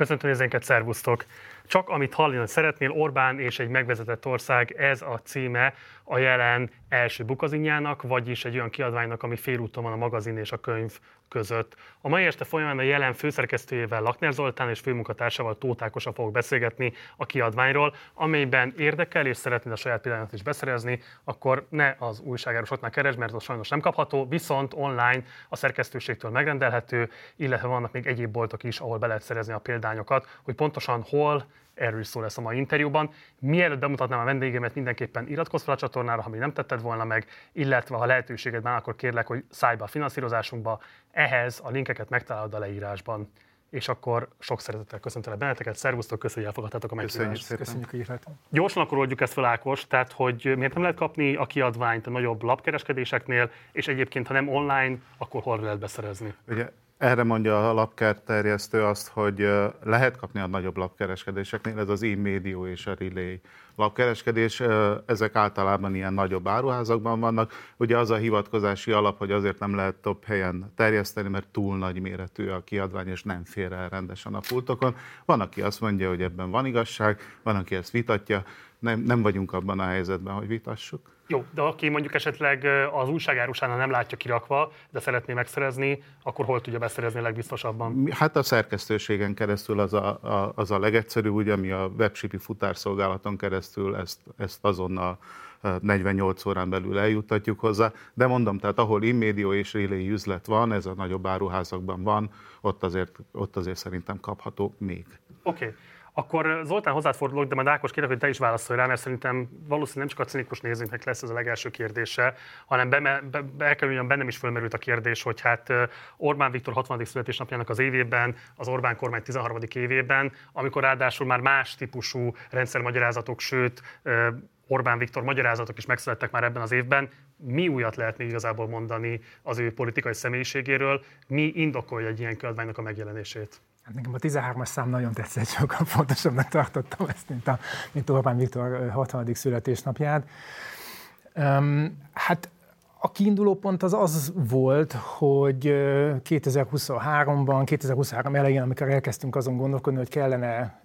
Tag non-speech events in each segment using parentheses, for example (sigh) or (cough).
Köszöntöm nézőinket, szervusztok! Csak amit hallani szeretnél, Orbán és egy megvezetett ország, ez a címe a jelen első bukazinjának, vagyis egy olyan kiadványnak, ami félúton van a magazin és a könyv között. A mai este folyamán a jelen főszerkesztőjével Lakner Zoltán és főmunkatársával Tóth Ákosa fogok beszélgetni a kiadványról, amelyben érdekel és szeretnéd a saját példányt is beszerezni, akkor ne az újságárosoknál keresd, mert az sajnos nem kapható, viszont online a szerkesztőségtől megrendelhető, illetve vannak még egyéb boltok is, ahol be lehet szerezni a példányokat, hogy pontosan hol, erről is szó lesz a mai interjúban. Mielőtt bemutatnám a vendégemet, mindenképpen iratkozz fel a csatornára, ha még nem tetted volna meg, illetve ha lehetőséged van, akkor kérlek, hogy szállj be a finanszírozásunkba. Ehhez a linkeket megtalálod a leírásban. És akkor sok szeretettel köszöntelek benneteket, szervusztok, köszönjük, hogy elfogadtátok a meghívást. Köszönjük, hogy Gyorsan akkor oldjuk ezt fel, Ákos, tehát hogy miért nem lehet kapni a kiadványt a nagyobb lapkereskedéseknél, és egyébként, ha nem online, akkor hol lehet beszerezni? Ugye erre mondja a lapkert terjesztő azt, hogy lehet kapni a nagyobb lapkereskedéseknél, ez az e-médió és a relay lapkereskedés, ezek általában ilyen nagyobb áruházakban vannak. Ugye az a hivatkozási alap, hogy azért nem lehet több helyen terjeszteni, mert túl nagy méretű a kiadvány, és nem fér el rendesen a pultokon. Van, aki azt mondja, hogy ebben van igazság, van, aki ezt vitatja, nem, nem vagyunk abban a helyzetben, hogy vitassuk. Jó, de aki mondjuk esetleg az újságárusánál nem látja kirakva, de szeretné megszerezni, akkor hol tudja beszerezni legbiztosabban? Hát a szerkesztőségen keresztül az a, a, az a legegyszerűbb, ugye, ami a webshipi futárszolgálaton keresztül ezt, ezt azonnal 48 órán belül eljuttatjuk hozzá, de mondom, tehát ahol immédió és relay üzlet van, ez a nagyobb áruházakban van, ott azért, ott azért szerintem kapható még. Oké. Okay. Akkor Zoltán hozzád fordulok, de majd Ákos kérlek, hogy te is válaszolj rá, mert szerintem valószínűleg nem csak a cinikus nézőnknek lesz ez a legelső kérdése, hanem be, be, be kell mondjam, bennem is fölmerült a kérdés, hogy hát Orbán Viktor 60. születésnapjának az évében, az Orbán kormány 13. évében, amikor ráadásul már más típusú rendszermagyarázatok, sőt Orbán Viktor magyarázatok is megszülettek már ebben az évben. Mi újat lehetne igazából mondani az ő politikai személyiségéről? Mi indokolja egy ilyen kiadványnak a megjelenését? Hát nekem a 13-as szám nagyon tetszett, sokkal fontosabbnak tartottam ezt, mint, a, mint Orbán Viktor 60. születésnapját. Um, hát a kiinduló pont az az volt, hogy 2023-ban, 2023 elején, amikor elkezdtünk azon gondolkodni, hogy kellene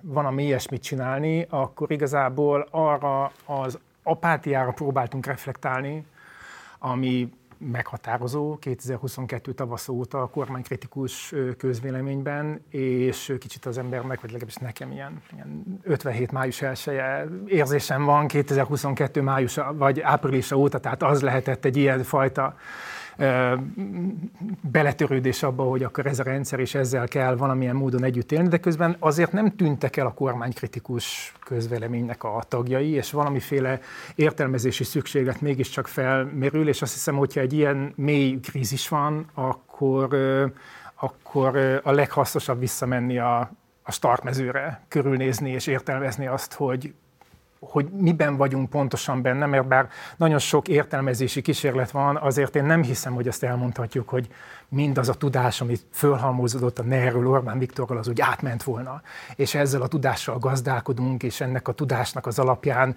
valami ilyesmit csinálni, akkor igazából arra az apátiára próbáltunk reflektálni, ami meghatározó 2022 tavasz óta a kormánykritikus közvéleményben, és kicsit az embernek, vagy legalábbis nekem ilyen, ilyen 57 május elsője érzésem van 2022 május vagy áprilisa óta, tehát az lehetett egy ilyen fajta beletörődés abba, hogy akkor ez a rendszer és ezzel kell valamilyen módon együtt élni, de közben azért nem tűntek el a kormánykritikus közveleménynek a tagjai, és valamiféle értelmezési szükséglet mégiscsak felmerül, és azt hiszem, hogyha egy ilyen mély krízis van, akkor, akkor a leghasznosabb visszamenni a, a startmezőre, körülnézni és értelmezni azt, hogy hogy miben vagyunk pontosan benne, mert bár nagyon sok értelmezési kísérlet van, azért én nem hiszem, hogy azt elmondhatjuk, hogy mindaz a tudás, amit fölhalmozódott a NER-ről, Orbán Viktorral, az úgy átment volna. És ezzel a tudással gazdálkodunk, és ennek a tudásnak az alapján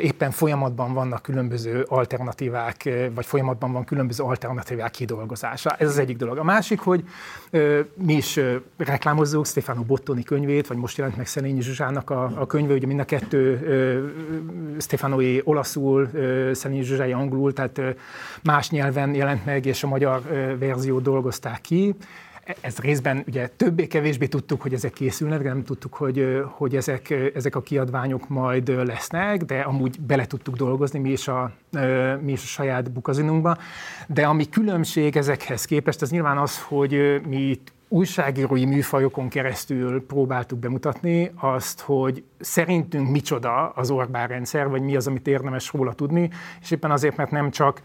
éppen folyamatban vannak különböző alternatívák, vagy folyamatban van különböző alternatívák kidolgozása. Ez az egyik dolog. A másik, hogy mi is reklámozzuk Stefano Bottoni könyvét, vagy most jelent meg Szenényi Zsuzsának a, a könyve, ugye mind a kettő Stefanoi olaszul, Szenényi Zsuzsái angolul, tehát más nyelven jelent meg, és a magyar verzió dolgozták ki. Ez részben ugye többé-kevésbé tudtuk, hogy ezek készülnek, nem tudtuk, hogy, hogy ezek, ezek a kiadványok majd lesznek, de amúgy bele tudtuk dolgozni mi is a, mi is a saját bukazinunkba. De ami különbség ezekhez képest, az nyilván az, hogy mi újságírói műfajokon keresztül próbáltuk bemutatni azt, hogy szerintünk micsoda az Orbán rendszer, vagy mi az, amit érdemes róla tudni, és éppen azért, mert nem csak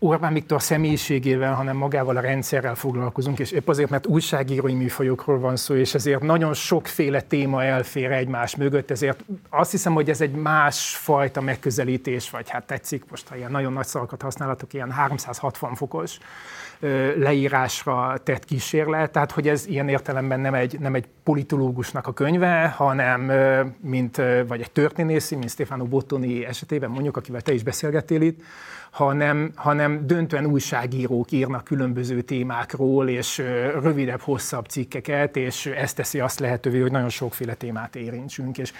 Orbán Viktor személyiségével, hanem magával a rendszerrel foglalkozunk, és épp azért, mert újságírói műfajokról van szó, és ezért nagyon sokféle téma elfér egymás mögött, ezért azt hiszem, hogy ez egy másfajta megközelítés, vagy hát tetszik, most ha ilyen nagyon nagy szavakat használhatok, ilyen 360 fokos leírásra tett kísérlet, tehát hogy ez ilyen értelemben nem egy, nem egy politológusnak a könyve, hanem mint, vagy egy történészi, mint Stefano Bottoni esetében mondjuk, akivel te is beszélgettél itt, hanem, hanem döntően újságírók írnak különböző témákról, és rövidebb, hosszabb cikkeket, és ezt teszi azt lehetővé, hogy nagyon sokféle témát érintsünk. És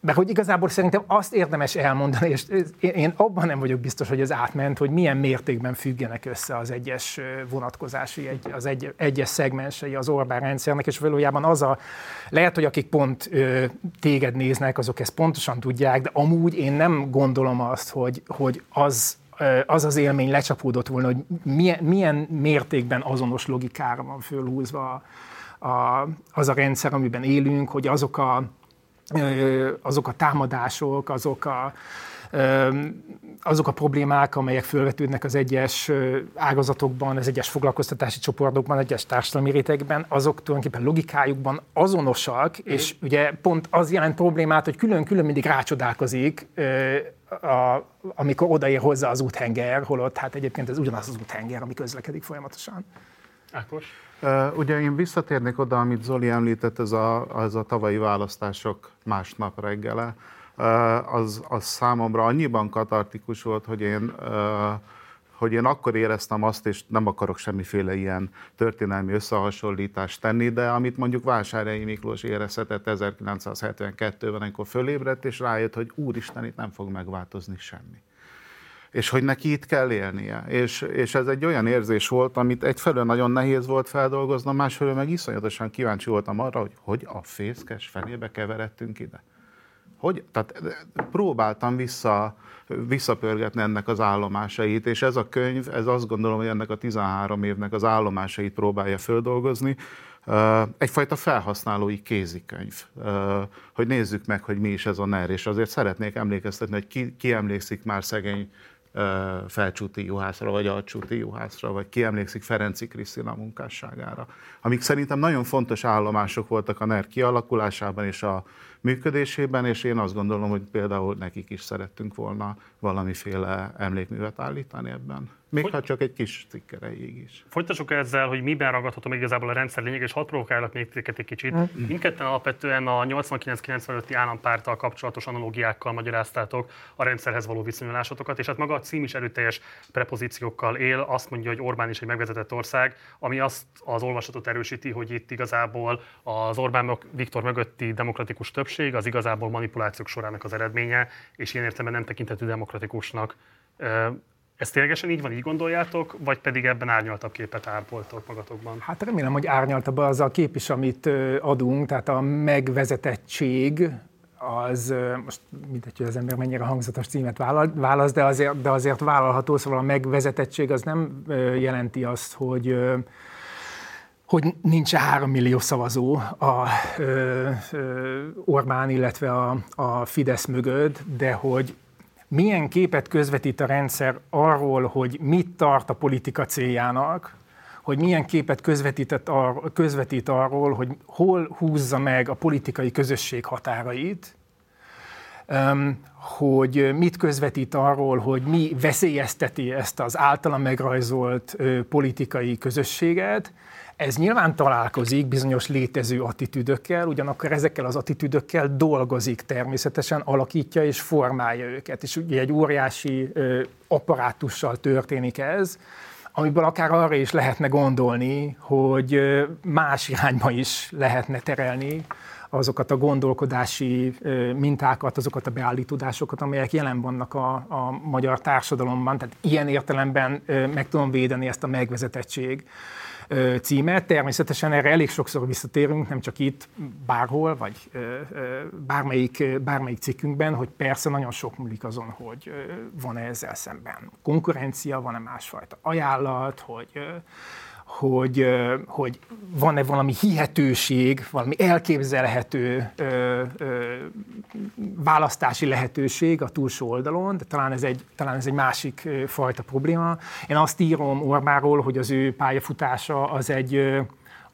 mert hogy igazából szerintem azt érdemes elmondani, és én abban nem vagyok biztos, hogy ez átment, hogy milyen mértékben függenek össze az egyes vonatkozási, az egy, egyes szegmensei az Orbán rendszernek, és valójában az a, lehet, hogy akik pont ö, téged néznek, azok ezt pontosan tudják, de amúgy én nem gondolom azt, hogy, hogy az az az élmény lecsapódott volna, hogy milyen, milyen mértékben azonos logikára van fölhúzva a, az a rendszer, amiben élünk, hogy azok a azok a támadások, azok a, azok a problémák, amelyek felvetődnek az egyes ágazatokban, az egyes foglalkoztatási csoportokban, egyes társadalmi rétegben, azok tulajdonképpen logikájukban azonosak, és ugye pont az jelent problémát, hogy külön-külön mindig rácsodálkozik, a, amikor odaér hozzá az úthenger, holott hát egyébként ez ugyanaz az úthenger, ami közlekedik folyamatosan. Ákos? Ugye én visszatérnék oda, amit Zoli említett, ez a, az a tavalyi választások másnap reggele. Az, az számomra annyiban katartikus volt, hogy én hogy én akkor éreztem azt, és nem akarok semmiféle ilyen történelmi összehasonlítást tenni, de amit mondjuk Vásárhelyi Miklós érezhetett 1972-ben, amikor fölébredt, és rájött, hogy úristen, itt nem fog megváltozni semmi és hogy neki itt kell élnie. És, és ez egy olyan érzés volt, amit egyfelől nagyon nehéz volt feldolgoznom, másfelől meg iszonyatosan kíváncsi voltam arra, hogy hogy a fészkes fenébe keveredtünk ide. Hogy, tehát próbáltam vissza, visszapörgetni ennek az állomásait, és ez a könyv, ez azt gondolom, hogy ennek a 13 évnek az állomásait próbálja földolgozni, egyfajta felhasználói kézikönyv, hogy nézzük meg, hogy mi is ez a NER, és azért szeretnék emlékeztetni, hogy ki, ki emlékszik már szegény felcsúti juhászra, vagy alcsúti juhászra, vagy ki emlékszik Ferenci Krisztina munkásságára, amik szerintem nagyon fontos állomások voltak a NER kialakulásában és a működésében, és én azt gondolom, hogy például nekik is szerettünk volna valamiféle emlékművet állítani ebben. Még Fogy... ha csak egy kis cikkereig is. Folytassuk ezzel, hogy miben ragadhatom igazából a rendszer lényeg, és hadd provokálok még egy kicsit. Mm. Mindketten alapvetően a 89-95-i állampárttal kapcsolatos analógiákkal magyaráztátok a rendszerhez való viszonyulásotokat, és hát maga a cím is erőteljes prepozíciókkal él, azt mondja, hogy Orbán is egy megvezetett ország, ami azt az olvasatot erősíti, hogy itt igazából az Orbán Viktor mögötti demokratikus többség az igazából manipulációk sorának az eredménye, és ilyen értelemben nem tekinthető demokratikusnak. Ez ténylegesen így van, így gondoljátok, vagy pedig ebben árnyaltabb képet árpoltok magatokban? Hát remélem, hogy árnyaltabb az a kép is, amit adunk, tehát a megvezetettség, az most mindegy, hogy az ember mennyire hangzatos címet válasz, de azért, de azért vállalható, szóval a megvezetettség az nem jelenti azt, hogy hogy nincs három millió szavazó a ö, ö, Orbán, illetve a, a Fidesz mögött, de hogy milyen képet közvetít a rendszer arról, hogy mit tart a politika céljának, hogy milyen képet közvetített közvetít arról, hogy hol húzza meg a politikai közösség határait, hogy mit közvetít arról, hogy mi veszélyezteti ezt az általa megrajzolt politikai közösséget, ez nyilván találkozik bizonyos létező attitűdökkel, ugyanakkor ezekkel az attitűdökkel dolgozik természetesen, alakítja és formálja őket. És ugye egy óriási ö, apparátussal történik ez, amiből akár arra is lehetne gondolni, hogy más irányba is lehetne terelni azokat a gondolkodási mintákat, azokat a beállítódásokat, amelyek jelen vannak a, a magyar társadalomban. Tehát ilyen értelemben meg tudom védeni ezt a megvezetettség címet. Természetesen erre elég sokszor visszatérünk, nem csak itt, bárhol, vagy bármelyik, bármelyik cikkünkben, hogy persze nagyon sok múlik azon, hogy van-e ezzel szemben konkurencia, van-e másfajta ajánlat, hogy hogy, hogy van-e valami hihetőség, valami elképzelhető ö, ö, választási lehetőség a túlsó oldalon, de talán ez, egy, talán ez egy másik fajta probléma. Én azt írom Orbáról, hogy az ő pályafutása az egy,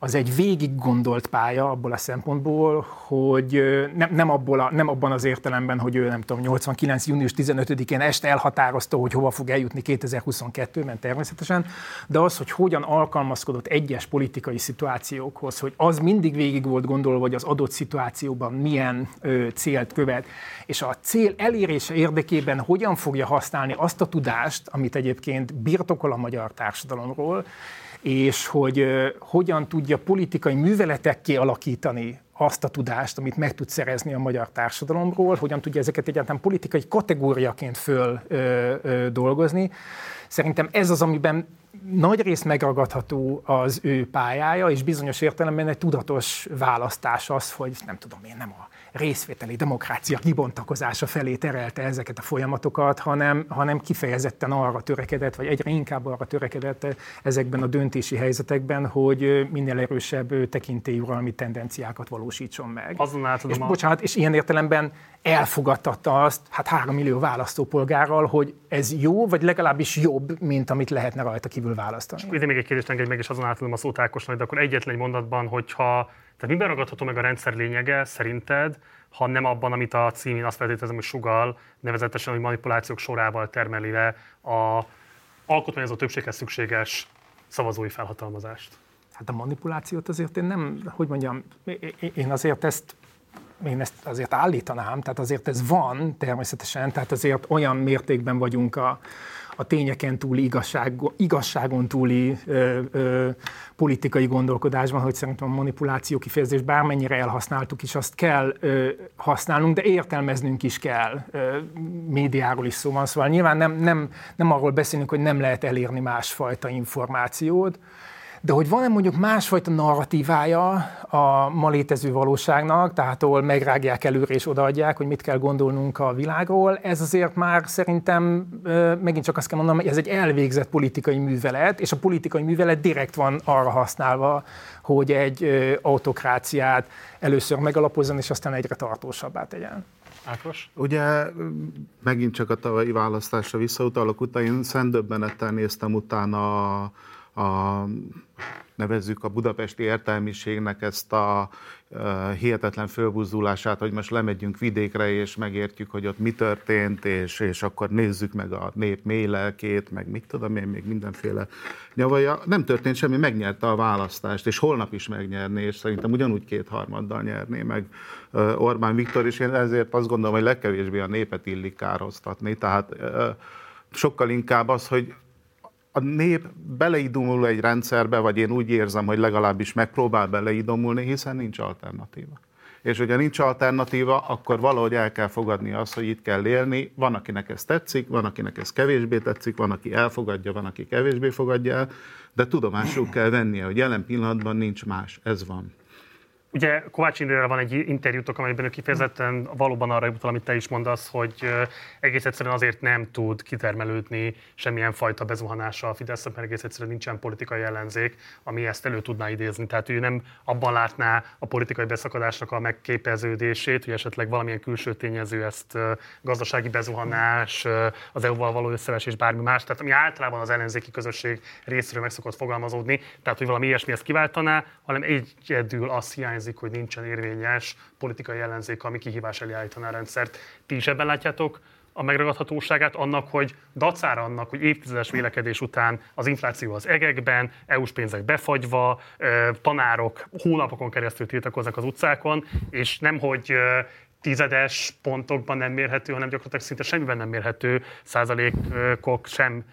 az egy végig gondolt pálya abból a szempontból, hogy nem, nem, abból a, nem abban az értelemben, hogy ő nem tudom, 89. június 15-én este elhatározta, hogy hova fog eljutni 2022-ben természetesen, de az, hogy hogyan alkalmazkodott egyes politikai szituációkhoz, hogy az mindig végig volt gondolva, hogy az adott szituációban milyen ö, célt követ, és a cél elérése érdekében hogyan fogja használni azt a tudást, amit egyébként birtokol a magyar társadalomról, és hogy hogyan tudja politikai műveletekké alakítani azt a tudást, amit meg tud szerezni a magyar társadalomról, hogyan tudja ezeket egyáltalán politikai kategóriaként föl ö, ö, dolgozni. Szerintem ez az, amiben nagy rész megragadható az ő pályája, és bizonyos értelemben egy tudatos választás az, hogy nem tudom én, nem a részvételi demokrácia kibontakozása felé terelte ezeket a folyamatokat, hanem, hanem kifejezetten arra törekedett, vagy egyre inkább arra törekedett ezekben a döntési helyzetekben, hogy minél erősebb tekintélyuralmi tendenciákat valósítson meg. Azon és, a... bocsánat, és ilyen értelemben elfogadtatta azt, hát három millió választópolgárral, hogy ez jó, vagy legalábbis jobb, mint amit lehetne rajta kívül választani. És ide még egy kérdést engedj meg, és azon átadom a szót Ákosnak, de akkor egyetlen egy mondatban, hogyha tehát miben ragadható meg a rendszer lényege szerinted, ha nem abban, amit a címén azt feltételezem, hogy sugal, nevezetesen, hogy manipulációk sorával termeli le a alkotmányozó többséghez szükséges szavazói felhatalmazást? Hát a manipulációt azért én nem, hogy mondjam, én azért ezt én ezt azért állítanám, tehát azért ez van természetesen, tehát azért olyan mértékben vagyunk a, a tényeken túli igazság, igazságon túli ö, ö, politikai gondolkodásban, hogy szerintem a manipuláció kifejezés bármennyire elhasználtuk is, azt kell ö, használnunk, de értelmeznünk is kell. Ö, médiáról is szó van, szóval nyilván nem, nem, nem arról beszélünk, hogy nem lehet elérni másfajta információt, de hogy van-e mondjuk másfajta narratívája a ma létező valóságnak, tehát ahol megrágják előre és odaadják, hogy mit kell gondolnunk a világról, ez azért már szerintem megint csak azt kell mondanom, hogy ez egy elvégzett politikai művelet, és a politikai művelet direkt van arra használva, hogy egy autokráciát először megalapozzon, és aztán egyre tartósabbá tegyen. Ákos? Ugye megint csak a tavalyi választásra visszautalok, utána én szendöbbenettel néztem utána a a, nevezzük a budapesti értelmiségnek ezt a hihetetlen fölbuzdulását, hogy most lemegyünk vidékre, és megértjük, hogy ott mi történt, és, és akkor nézzük meg a nép mély lelkét, meg mit tudom én, még mindenféle nyavaja. Nem történt semmi, megnyerte a választást, és holnap is megnyerné, és szerintem ugyanúgy kétharmaddal nyerné meg Orbán Viktor, és én ezért azt gondolom, hogy legkevésbé a népet illik károztatni. Tehát sokkal inkább az, hogy a nép beleidomul egy rendszerbe, vagy én úgy érzem, hogy legalábbis megpróbál beleidomulni, hiszen nincs alternatíva. És hogyha nincs alternatíva, akkor valahogy el kell fogadni azt, hogy itt kell élni. Van, akinek ez tetszik, van, akinek ez kevésbé tetszik, van, aki elfogadja, van, aki kevésbé fogadja el, de tudomásul kell vennie, hogy jelen pillanatban nincs más. Ez van. Ugye Kovács Indrére van egy interjútok, amelyben ő kifejezetten valóban arra jutott, amit te is mondasz, hogy egész egyszerűen azért nem tud kitermelődni semmilyen fajta bezuhanása a Fidesz, mert egész egyszerűen nincsen politikai ellenzék, ami ezt elő tudná idézni. Tehát ő nem abban látná a politikai beszakadásnak a megképeződését, hogy esetleg valamilyen külső tényező ezt gazdasági bezuhanás, az EU-val való összevesés, bármi más, tehát ami általában az ellenzéki közösség részéről meg szokott fogalmazódni, tehát hogy valami ilyesmi ezt kiváltaná, hanem egyedül azt hiányzik, hiányzik, hogy nincsen érvényes politikai ellenzék, ami kihívás elé állítaná a rendszert. Ti is ebben látjátok a megragadhatóságát annak, hogy dacára annak, hogy évtizedes vélekedés után az infláció az egekben, EU-s pénzek befagyva, tanárok hónapokon keresztül tiltakoznak az utcákon, és nem hogy tizedes pontokban nem mérhető, hanem gyakorlatilag szinte semmiben nem mérhető százalékok sem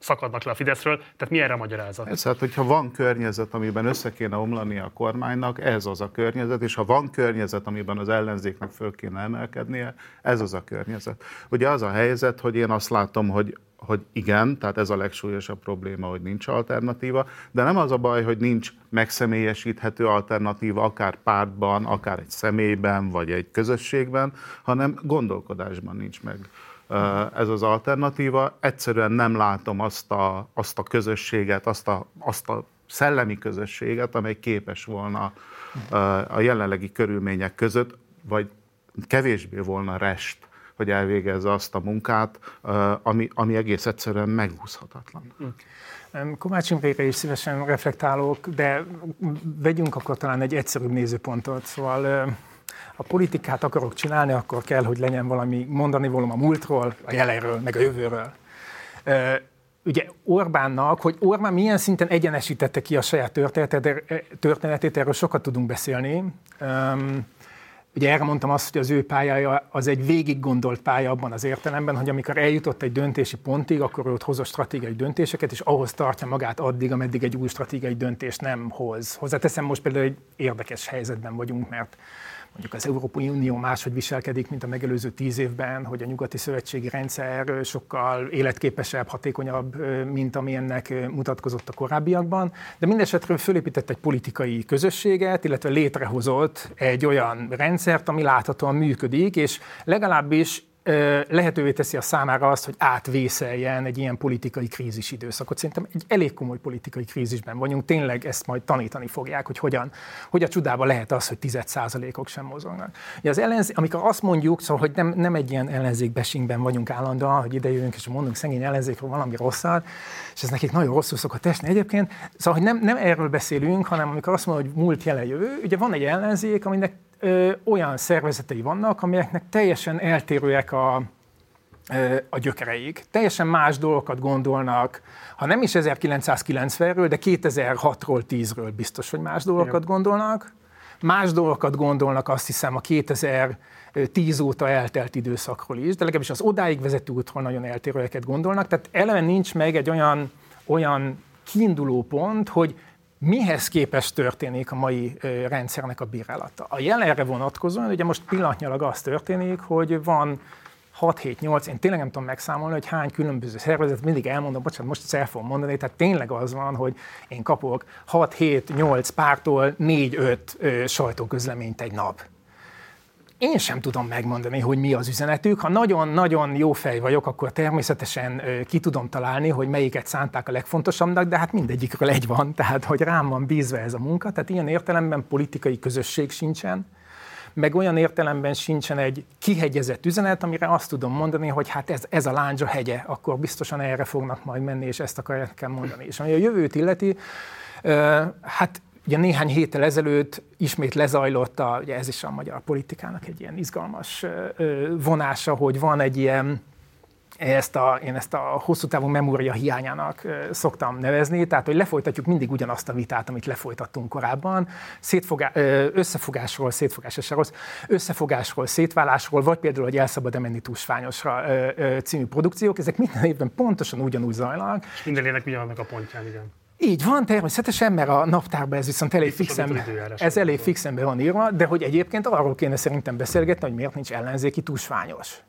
szakadnak le a Fideszről, tehát mi erre a magyarázat? Ez hát, hogyha van környezet, amiben össze kéne omlani a kormánynak, ez az a környezet, és ha van környezet, amiben az ellenzéknek föl kéne emelkednie, ez az a környezet. Ugye az a helyzet, hogy én azt látom, hogy hogy igen, tehát ez a legsúlyosabb probléma, hogy nincs alternatíva, de nem az a baj, hogy nincs megszemélyesíthető alternatíva, akár pártban, akár egy személyben, vagy egy közösségben, hanem gondolkodásban nincs meg ez az alternatíva. Egyszerűen nem látom azt a, azt a közösséget, azt a, azt a szellemi közösséget, amely képes volna a jelenlegi körülmények között, vagy kevésbé volna rest hogy elvégezze azt a munkát, ami, ami egész egyszerűen megúszhatatlan. Kovács Imrére is szívesen reflektálok, de vegyünk akkor talán egy egyszerűbb nézőpontot. Szóval ha politikát akarok csinálni, akkor kell, hogy legyen valami mondani volom a múltról, a jelenről, meg a jövőről. Ugye Orbánnak, hogy Orbán milyen szinten egyenesítette ki a saját történetét, erről sokat tudunk beszélni. Ugye erre mondtam azt, hogy az ő pályája az egy végig gondolt pálya abban az értelemben, hogy amikor eljutott egy döntési pontig, akkor ott hozott stratégiai döntéseket, és ahhoz tartja magát addig, ameddig egy új stratégiai döntést nem hoz. Hozzáteszem, most például egy érdekes helyzetben vagyunk, mert mondjuk az Európai Unió máshogy viselkedik, mint a megelőző tíz évben, hogy a nyugati szövetségi rendszer sokkal életképesebb, hatékonyabb, mint ami ennek mutatkozott a korábbiakban. De mindesetre fölépített egy politikai közösséget, illetve létrehozott egy olyan rendszert, ami láthatóan működik, és legalábbis lehetővé teszi a számára azt, hogy átvészeljen egy ilyen politikai krízis időszakot. Szerintem egy elég komoly politikai krízisben vagyunk, tényleg ezt majd tanítani fogják, hogy hogyan, hogy a csudába lehet az, hogy 10%-ok sem mozognak. Ugye az ellenzék, amikor azt mondjuk, szóval, hogy nem, nem egy ilyen ellenzékbesingben vagyunk állandóan, hogy ide jövünk és mondunk szegény ellenzékről valami rosszat, és ez nekik nagyon rosszul szokott esni egyébként. Szóval, hogy nem, nem erről beszélünk, hanem amikor azt mondom, hogy múlt jelen jövő, ugye van egy ellenzék, aminek ö, olyan szervezetei vannak, amelyeknek teljesen eltérőek a, a gyökereik. Teljesen más dolgokat gondolnak, ha nem is 1990-ről, de 2006-ról, 10-ről biztos, hogy más dolgokat gondolnak. Más dolgokat gondolnak azt hiszem a 2010 óta eltelt időszakról is, de legalábbis az odáig vezető útról nagyon eltérőeket gondolnak. Tehát eleve nincs meg egy olyan, olyan kiinduló pont, hogy mihez képest történik a mai rendszernek a bírálata. A jelenre vonatkozóan, ugye most pillanatnyilag az történik, hogy van 6-7-8, én tényleg nem tudom megszámolni, hogy hány különböző szervezet, mindig elmondom, bocsánat, most el fogom mondani, tehát tényleg az van, hogy én kapok 6-7-8 pártól 4-5 sajtóközleményt egy nap én sem tudom megmondani, hogy mi az üzenetük. Ha nagyon-nagyon jó fej vagyok, akkor természetesen ki tudom találni, hogy melyiket szánták a legfontosabbnak, de hát mindegyikről egy van, (laughs) tehát hogy rám van bízva ez a munka. Tehát ilyen értelemben politikai közösség sincsen, meg olyan értelemben sincsen egy kihegyezett üzenet, amire azt tudom mondani, hogy hát ez, ez a lándzsa hegye, akkor biztosan erre fognak majd menni, és ezt akarják mondani. És ami a jövőt illeti, hát Ugye néhány héttel ezelőtt ismét lezajlott, a, ugye ez is a magyar politikának egy ilyen izgalmas vonása, hogy van egy ilyen ezt a, én ezt a hosszú távú memória hiányának szoktam nevezni, tehát hogy lefolytatjuk mindig ugyanazt a vitát, amit lefolytattunk korábban, Szétfogá, összefogásról, szétfogás rossz, összefogásról, szétválásról, vagy például, hogy elszabad-e túlsványosra című produkciók, ezek minden évben pontosan ugyanúgy zajlanak. És minden évnek ugyanannak a pontján, igen. Így van, természetesen, mert a naptárban ez viszont elég fixen, ez elég fixen be van írva, de hogy egyébként arról kéne szerintem beszélgetni, hogy miért nincs ellenzéki túlsványos.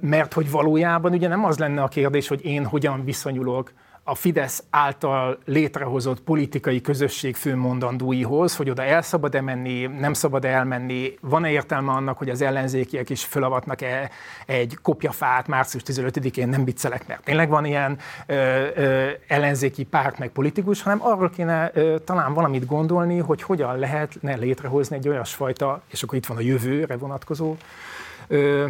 Mert hogy valójában ugye nem az lenne a kérdés, hogy én hogyan viszonyulok a Fidesz által létrehozott politikai közösség főmondandóihoz, hogy oda el szabad-e menni, nem szabad -e elmenni, van-e értelme annak, hogy az ellenzékiek is fölavatnak-e egy kopjafát március 15-én, nem viccelek, mert tényleg van ilyen ö, ö, ellenzéki párt meg politikus, hanem arról kéne ö, talán valamit gondolni, hogy hogyan lehetne létrehozni egy olyasfajta, és akkor itt van a jövőre vonatkozó ö,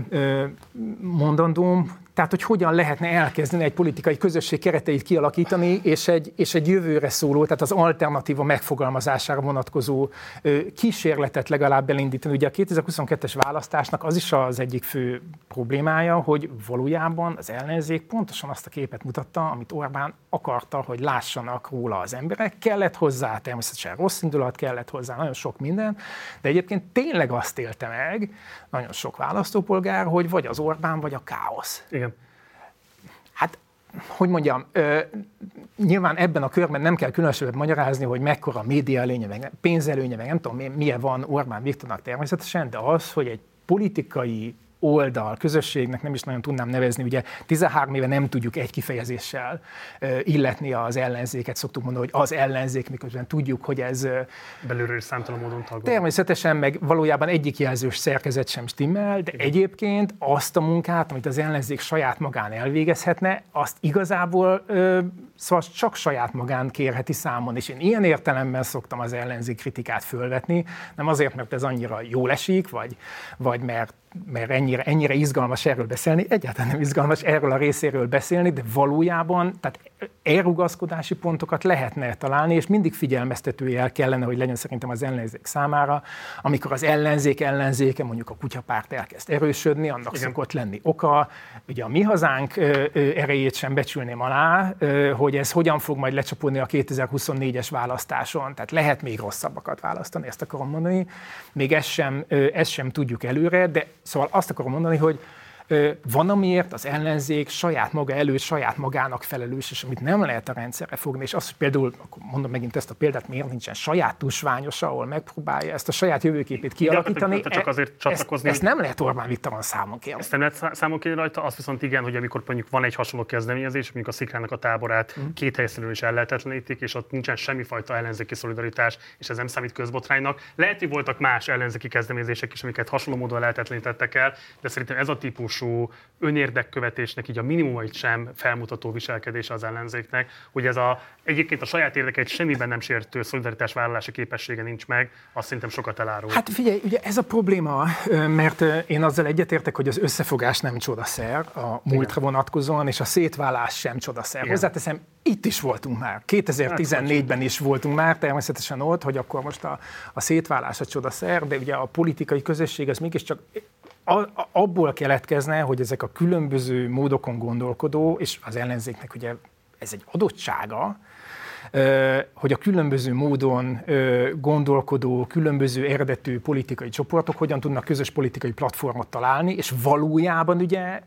mondandóm, tehát, hogy hogyan lehetne elkezdeni egy politikai közösség kereteit kialakítani, és egy, és egy jövőre szóló, tehát az alternatíva megfogalmazására vonatkozó ö, kísérletet legalább elindítani. Ugye a 2022-es választásnak az is az egyik fő problémája, hogy valójában az ellenzék pontosan azt a képet mutatta, amit Orbán akarta, hogy lássanak róla az emberek. Kellett hozzá természetesen rossz indulat, kellett hozzá nagyon sok minden, de egyébként tényleg azt élte meg nagyon sok választópolgár, hogy vagy az Orbán, vagy a káosz. Igen Hát hogy mondjam, ö, nyilván ebben a körben nem kell különösebbet magyarázni, hogy mekkora média előnye, meg pénzelőnye, meg nem tudom milyen van Orbán Viktornak természetesen, de az, hogy egy politikai oldal, közösségnek nem is nagyon tudnám nevezni, ugye 13 éve nem tudjuk egy kifejezéssel illetni az ellenzéket, szoktuk mondani, hogy az ellenzék, miközben tudjuk, hogy ez... Belülről számtalan módon tagol. Természetesen, meg valójában egyik jelzős szerkezet sem stimmel, de egyébként azt a munkát, amit az ellenzék saját magán elvégezhetne, azt igazából Szóval csak saját magán kérheti számon, és én ilyen értelemben szoktam az ellenzék kritikát fölvetni, nem azért, mert ez annyira jól esik, vagy, vagy mert, mert ennyi ennyire, ennyire izgalmas erről beszélni, egyáltalán nem izgalmas erről a részéről beszélni, de valójában tehát elrugaszkodási pontokat lehetne találni, és mindig figyelmeztetőjel kellene, hogy legyen szerintem az ellenzék számára, amikor az ellenzék ellenzéke, mondjuk a kutyapárt elkezd erősödni, annak Igen. szokott lenni oka. Ugye a mi hazánk erejét sem becsülném alá, hogy ez hogyan fog majd lecsapódni a 2024-es választáson. Tehát lehet még rosszabbakat választani, ezt akarom mondani. Még ezt sem, ezt sem tudjuk előre, de szóval azt akarom mondani, hogy van, amiért az ellenzék saját maga előtt, saját magának felelős, és amit nem lehet a rendszerre fogni, és az, hogy például, akkor mondom megint ezt a példát, miért nincsen saját tusványos, ahol megpróbálja ezt a saját jövőképét kialakítani. De, csak azért csatlakozni. Ezt, ezt nem lehet Orbán Viktoron számon kérni. Ezt nem lehet számon kérni rajta, azt viszont igen, hogy amikor mondjuk van egy hasonló kezdeményezés, mondjuk a Szikrának a táborát mm. két helyszínről is ellehetetlenítik, és ott nincsen semmifajta ellenzéki szolidaritás, és ez nem számít közbotránynak. Lehet, hogy voltak más ellenzéki kezdeményezések is, amiket hasonló módon lehetetlenítettek el, de szerintem ez a típus típusú önérdekkövetésnek így a minimumait sem felmutató viselkedése az ellenzéknek, hogy ez a, egyébként a saját érdekeit semmiben nem sértő szolidaritás vállalási képessége nincs meg, azt szerintem sokat elárul. Hát figyelj, ugye ez a probléma, mert én azzal egyetértek, hogy az összefogás nem csodaszer a múltra vonatkozóan, és a szétválás sem csodaszer. Igen. Hozzáteszem, itt is voltunk már. 2014-ben is voltunk már, természetesen ott, hogy akkor most a, a szétválás a csodaszer, de ugye a politikai közösség az mégiscsak abból keletkezne, hogy ezek a különböző módokon gondolkodó, és az ellenzéknek ugye ez egy adottsága, hogy a különböző módon gondolkodó, különböző eredetű politikai csoportok hogyan tudnak közös politikai platformot találni, és valójában ugye,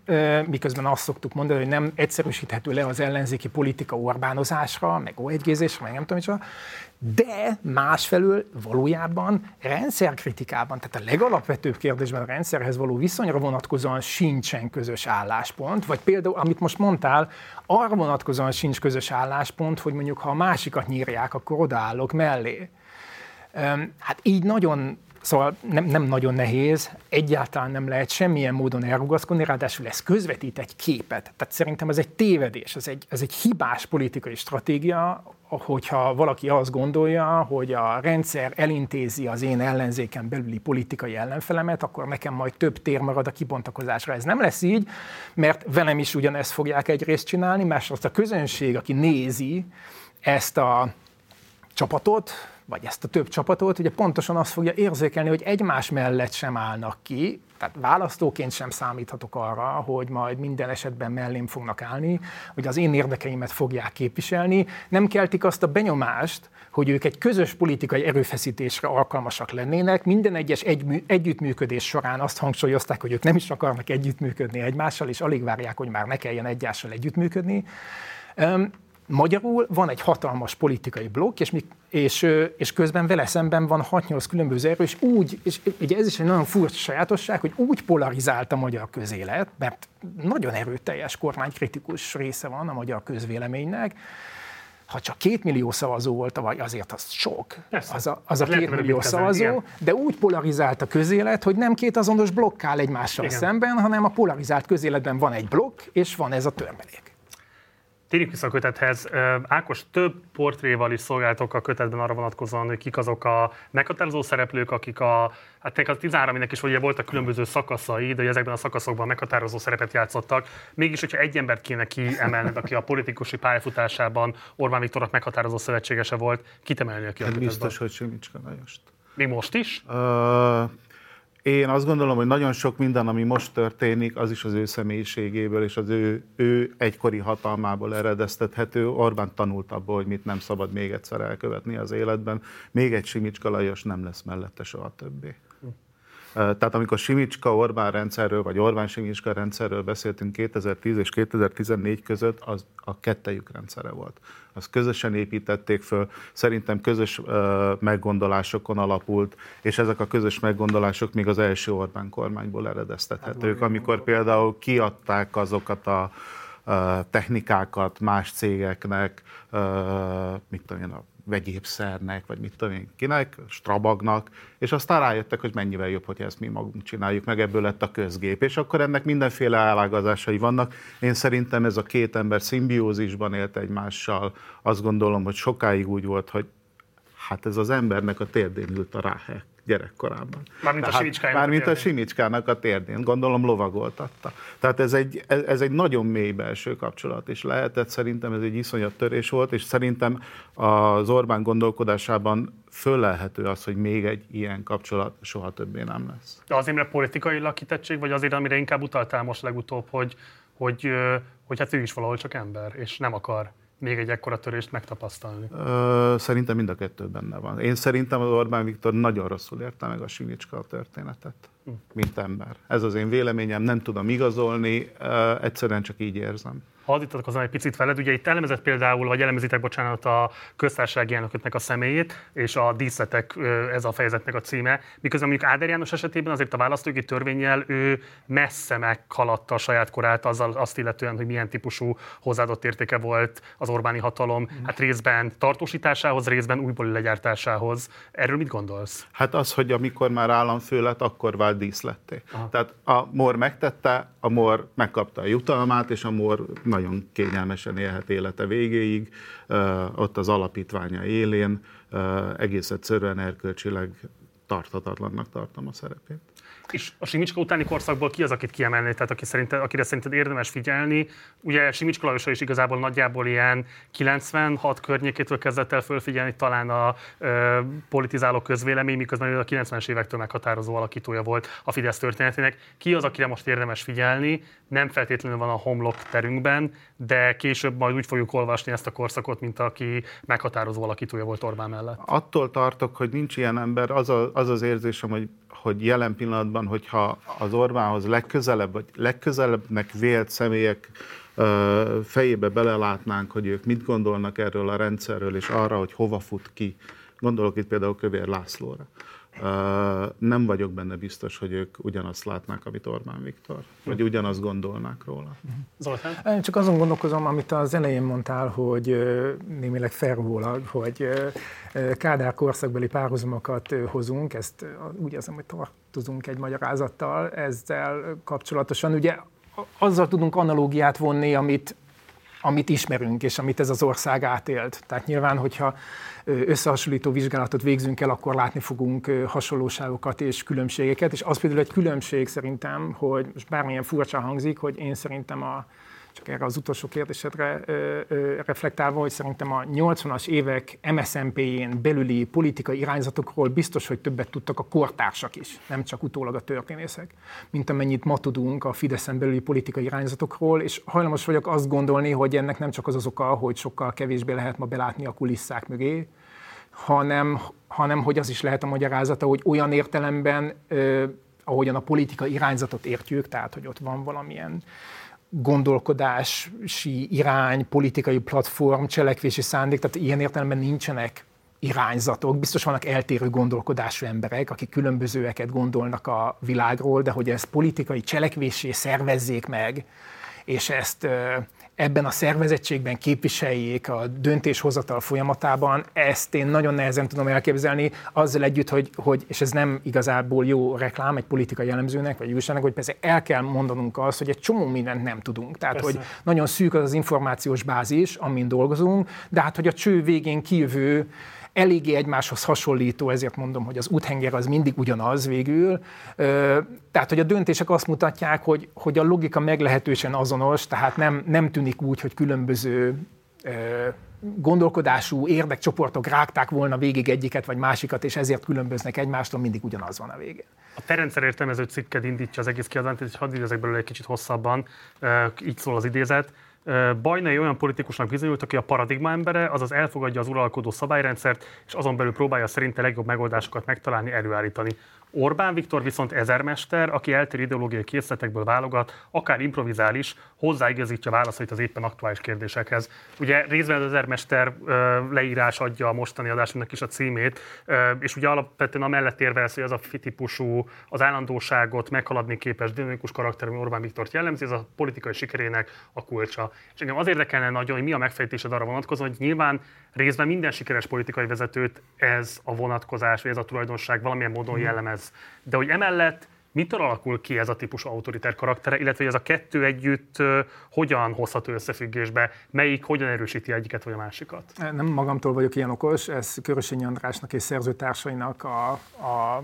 miközben azt szoktuk mondani, hogy nem egyszerűsíthető le az ellenzéki politika Orbánozásra, meg o meg nem tudom micsoda, de másfelől valójában rendszerkritikában, tehát a legalapvetőbb kérdésben a rendszerhez való viszonyra vonatkozóan sincsen közös álláspont, vagy például, amit most mondtál, arra vonatkozóan sincs közös álláspont, hogy mondjuk ha a másikat nyírják, akkor odaállok mellé. Hát így nagyon Szóval nem, nem nagyon nehéz, egyáltalán nem lehet semmilyen módon elrugaszkodni, ráadásul ez közvetít egy képet. Tehát szerintem ez egy tévedés, ez egy, ez egy hibás politikai stratégia, hogyha valaki azt gondolja, hogy a rendszer elintézi az én ellenzéken belüli politikai ellenfelemet, akkor nekem majd több tér marad a kibontakozásra. Ez nem lesz így, mert velem is ugyanezt fogják egyrészt csinálni, másrészt a közönség, aki nézi ezt a csapatot, vagy ezt a több csapatot, ugye pontosan azt fogja érzékelni, hogy egymás mellett sem állnak ki, tehát választóként sem számíthatok arra, hogy majd minden esetben mellém fognak állni, hogy az én érdekeimet fogják képviselni. Nem keltik azt a benyomást, hogy ők egy közös politikai erőfeszítésre alkalmasak lennének. Minden egyes egy, együttműködés során azt hangsúlyozták, hogy ők nem is akarnak együttműködni egymással, és alig várják, hogy már ne kelljen egyással együttműködni. Magyarul van egy hatalmas politikai blokk, és, mi, és, és közben vele szemben van 6-8 különböző erő, és úgy, és ugye ez is egy nagyon furcsa sajátosság, hogy úgy polarizált a magyar közélet, mert nagyon erőteljes kormánykritikus része van a magyar közvéleménynek, ha csak két millió szavazó volt, vagy azért az sok, Persze. az a, az a két millió szavazó, igen. de úgy polarizált a közélet, hogy nem két azonos blokkál egymással igen. szemben, hanem a polarizált közéletben van egy blokk, és van ez a törmelék. Térjünk vissza a kötethez. Ákos, több portréval is szolgáltok a kötetben arra vonatkozóan, hogy kik azok a meghatározó szereplők, akik a, hát a 13 is ugye voltak különböző szakaszai, de ezekben a szakaszokban meghatározó szerepet játszottak. Mégis, hogyha egy embert kéne kiemelned, aki a politikusi pályafutásában Orbán Viktornak meghatározó szövetségese volt, kit emelni a hát Biztos, hogy Simicska Lajost. Még most is? Uh, én azt gondolom, hogy nagyon sok minden, ami most történik, az is az ő személyiségéből és az ő, ő egykori hatalmából eredeztethető. Orbán tanult abból, hogy mit nem szabad még egyszer elkövetni az életben. Még egy Simicska Lajos nem lesz mellette soha többé. Tehát amikor Simicska Orbán rendszerről, vagy Orbán Simicska rendszerről beszéltünk 2010 és 2014 között, az a kettejük rendszere volt. Azt közösen építették föl, szerintem közös meggondolásokon alapult, és ezek a közös meggondolások még az első Orbán kormányból eredeztethetők, hát, amikor például kiadták azokat a technikákat más cégeknek, mit tudom én, a vegyépszernek, vagy mit tudom én, kinek, Strabagnak, és aztán rájöttek, hogy mennyivel jobb, hogy ezt mi magunk csináljuk, meg ebből lett a közgép. És akkor ennek mindenféle elágazásai vannak. Én szerintem ez a két ember szimbiózisban élt egymással. Azt gondolom, hogy sokáig úgy volt, hogy hát ez az embernek a térdén ült a ráhek gyerekkorában. Mármint a Simicskának Mármint a a Simicskának a térdén, gondolom lovagoltatta. Tehát ez egy, ez egy nagyon mély belső kapcsolat, és lehetett szerintem ez egy iszonyat törés volt, és szerintem az Orbán gondolkodásában fölelhető az, hogy még egy ilyen kapcsolat soha többé nem lesz. De azért, mert politikai lakítettség, vagy azért, amire inkább utaltál most legutóbb, hogy, hogy, hogy hát ő is valahol csak ember, és nem akar még egy ekkora törést megtapasztalni? Ö, szerintem mind a kettő benne van. Én szerintem az Orbán Viktor nagyon rosszul érte meg a Simicska történetet, hm. mint ember. Ez az én véleményem, nem tudom igazolni, ö, egyszerűen csak így érzem hadd azon egy picit veled. Ugye itt elemezett például, vagy elemezitek, bocsánat, a köztársasági elnököknek a személyét, és a díszletek ez a fejezetnek a címe. Miközben mondjuk Áder János esetében azért a választógi törvényel ő messze meghaladta a saját korát azzal, azt illetően, hogy milyen típusú hozzáadott értéke volt az Orbáni hatalom, mm. hát részben tartósításához, részben újbóli legyártásához. Erről mit gondolsz? Hát az, hogy amikor már államfő lett, akkor vált díszletté. Aha. Tehát a MOR megtette, a MOR megkapta a jutalmát, és a MOR nagyon kényelmesen élhet élete végéig, ott az alapítványa élén, egész egyszerűen erkölcsileg tarthatatlannak tartom a szerepét. És a Simicska utáni korszakból ki az, akit kiemelni, tehát aki szerinted, akire szerinted érdemes figyelni? Ugye Simicska Lajos is igazából nagyjából ilyen 96 környékétől kezdett el fölfigyelni talán a ö, politizáló közvélemény, miközben a 90-es évektől meghatározó alakítója volt a Fidesz történetének. Ki az, akire most érdemes figyelni? Nem feltétlenül van a homlok terünkben, de később majd úgy fogjuk olvasni ezt a korszakot, mint aki meghatározó alakítója volt Orbán mellett. Attól tartok, hogy nincs ilyen ember, az, a, az az érzésem, hogy hogy jelen pillanatban, hogyha az Orbánhoz legközelebb, vagy legközelebbnek vélt személyek fejébe belelátnánk, hogy ők mit gondolnak erről a rendszerről, és arra, hogy hova fut ki. Gondolok itt például Kövér Lászlóra nem vagyok benne biztos, hogy ők ugyanazt látnák, amit Orbán Viktor, vagy ugyanazt gondolnák róla. Zoltán? Én csak azon gondolkozom, amit az elején mondtál, hogy némileg fervólag, hogy Kádár korszakbeli párhuzamokat hozunk, ezt úgy érzem, hogy tartozunk egy magyarázattal ezzel kapcsolatosan. Ugye azzal tudunk analógiát vonni, amit, amit ismerünk, és amit ez az ország átélt. Tehát nyilván, hogyha összehasonlító vizsgálatot végzünk el, akkor látni fogunk hasonlóságokat és különbségeket. És az például egy különbség szerintem, hogy most bármilyen furcsa hangzik, hogy én szerintem a csak erre az utolsó kérdésedre ö, ö, reflektálva, hogy szerintem a 80-as évek MSZNP-jén belüli politikai irányzatokról biztos, hogy többet tudtak a kortársak is, nem csak utólag a történészek, mint amennyit ma tudunk a Fideszen belüli politikai irányzatokról, és hajlamos vagyok azt gondolni, hogy ennek nem csak az az oka, hogy sokkal kevésbé lehet ma belátni a kulisszák mögé, hanem, hanem hogy az is lehet a magyarázata, hogy olyan értelemben, ö, ahogyan a politika irányzatot értjük, tehát hogy ott van valamilyen gondolkodási irány, politikai platform, cselekvési szándék, tehát ilyen értelemben nincsenek irányzatok. Biztos vannak eltérő gondolkodású emberek, akik különbözőeket gondolnak a világról, de hogy ezt politikai cselekvésé szervezzék meg, és ezt ebben a szervezettségben képviseljék a döntéshozatal folyamatában, ezt én nagyon nehezen tudom elképzelni, azzal együtt, hogy, hogy és ez nem igazából jó reklám egy politikai jellemzőnek, vagy újságnak, hogy persze el kell mondanunk azt, hogy egy csomó mindent nem tudunk. Tehát, persze. hogy nagyon szűk az az információs bázis, amin dolgozunk, de hát, hogy a cső végén kijövő eléggé egymáshoz hasonlító, ezért mondom, hogy az úthenger az mindig ugyanaz végül. Tehát, hogy a döntések azt mutatják, hogy, hogy a logika meglehetősen azonos, tehát nem, nem tűnik úgy, hogy különböző gondolkodású érdekcsoportok rágták volna végig egyiket vagy másikat, és ezért különböznek egymástól, mindig ugyanaz van a végén. A te rendszer értelmező cikked indítja az egész kiadást, és hadd idézek belőle egy kicsit hosszabban, így szól az idézet. Bajnai olyan politikusnak bizonyult, aki a paradigma embere, azaz elfogadja az uralkodó szabályrendszert, és azon belül próbálja szerinte legjobb megoldásokat megtalálni, előállítani. Orbán Viktor viszont ezermester, aki eltérő ideológiai készletekből válogat, akár improvizál is, hozzáigazítja válaszait az éppen aktuális kérdésekhez. Ugye részben az ezermester leírás adja a mostani adásunknak is a címét, és ugye alapvetően amellett érvelsz, hogy az a típusú, az állandóságot meghaladni képes dinamikus karakterű Orbán Viktort jellemzi, ez a politikai sikerének a kulcsa. És engem az érdekelne nagyon, hogy mi a megfejtésed arra vonatkozóan, hogy nyilván részben minden sikeres politikai vezetőt ez a vonatkozás, vagy ez a tulajdonság valamilyen módon jellemez. De hogy emellett Mitől alakul ki ez a típusú autoritár karaktere, illetve hogy ez a kettő együtt hogyan hozható összefüggésbe, melyik hogyan erősíti egyiket vagy a másikat? Nem magamtól vagyok ilyen okos, ez Körösényi Andrásnak és szerzőtársainak a, a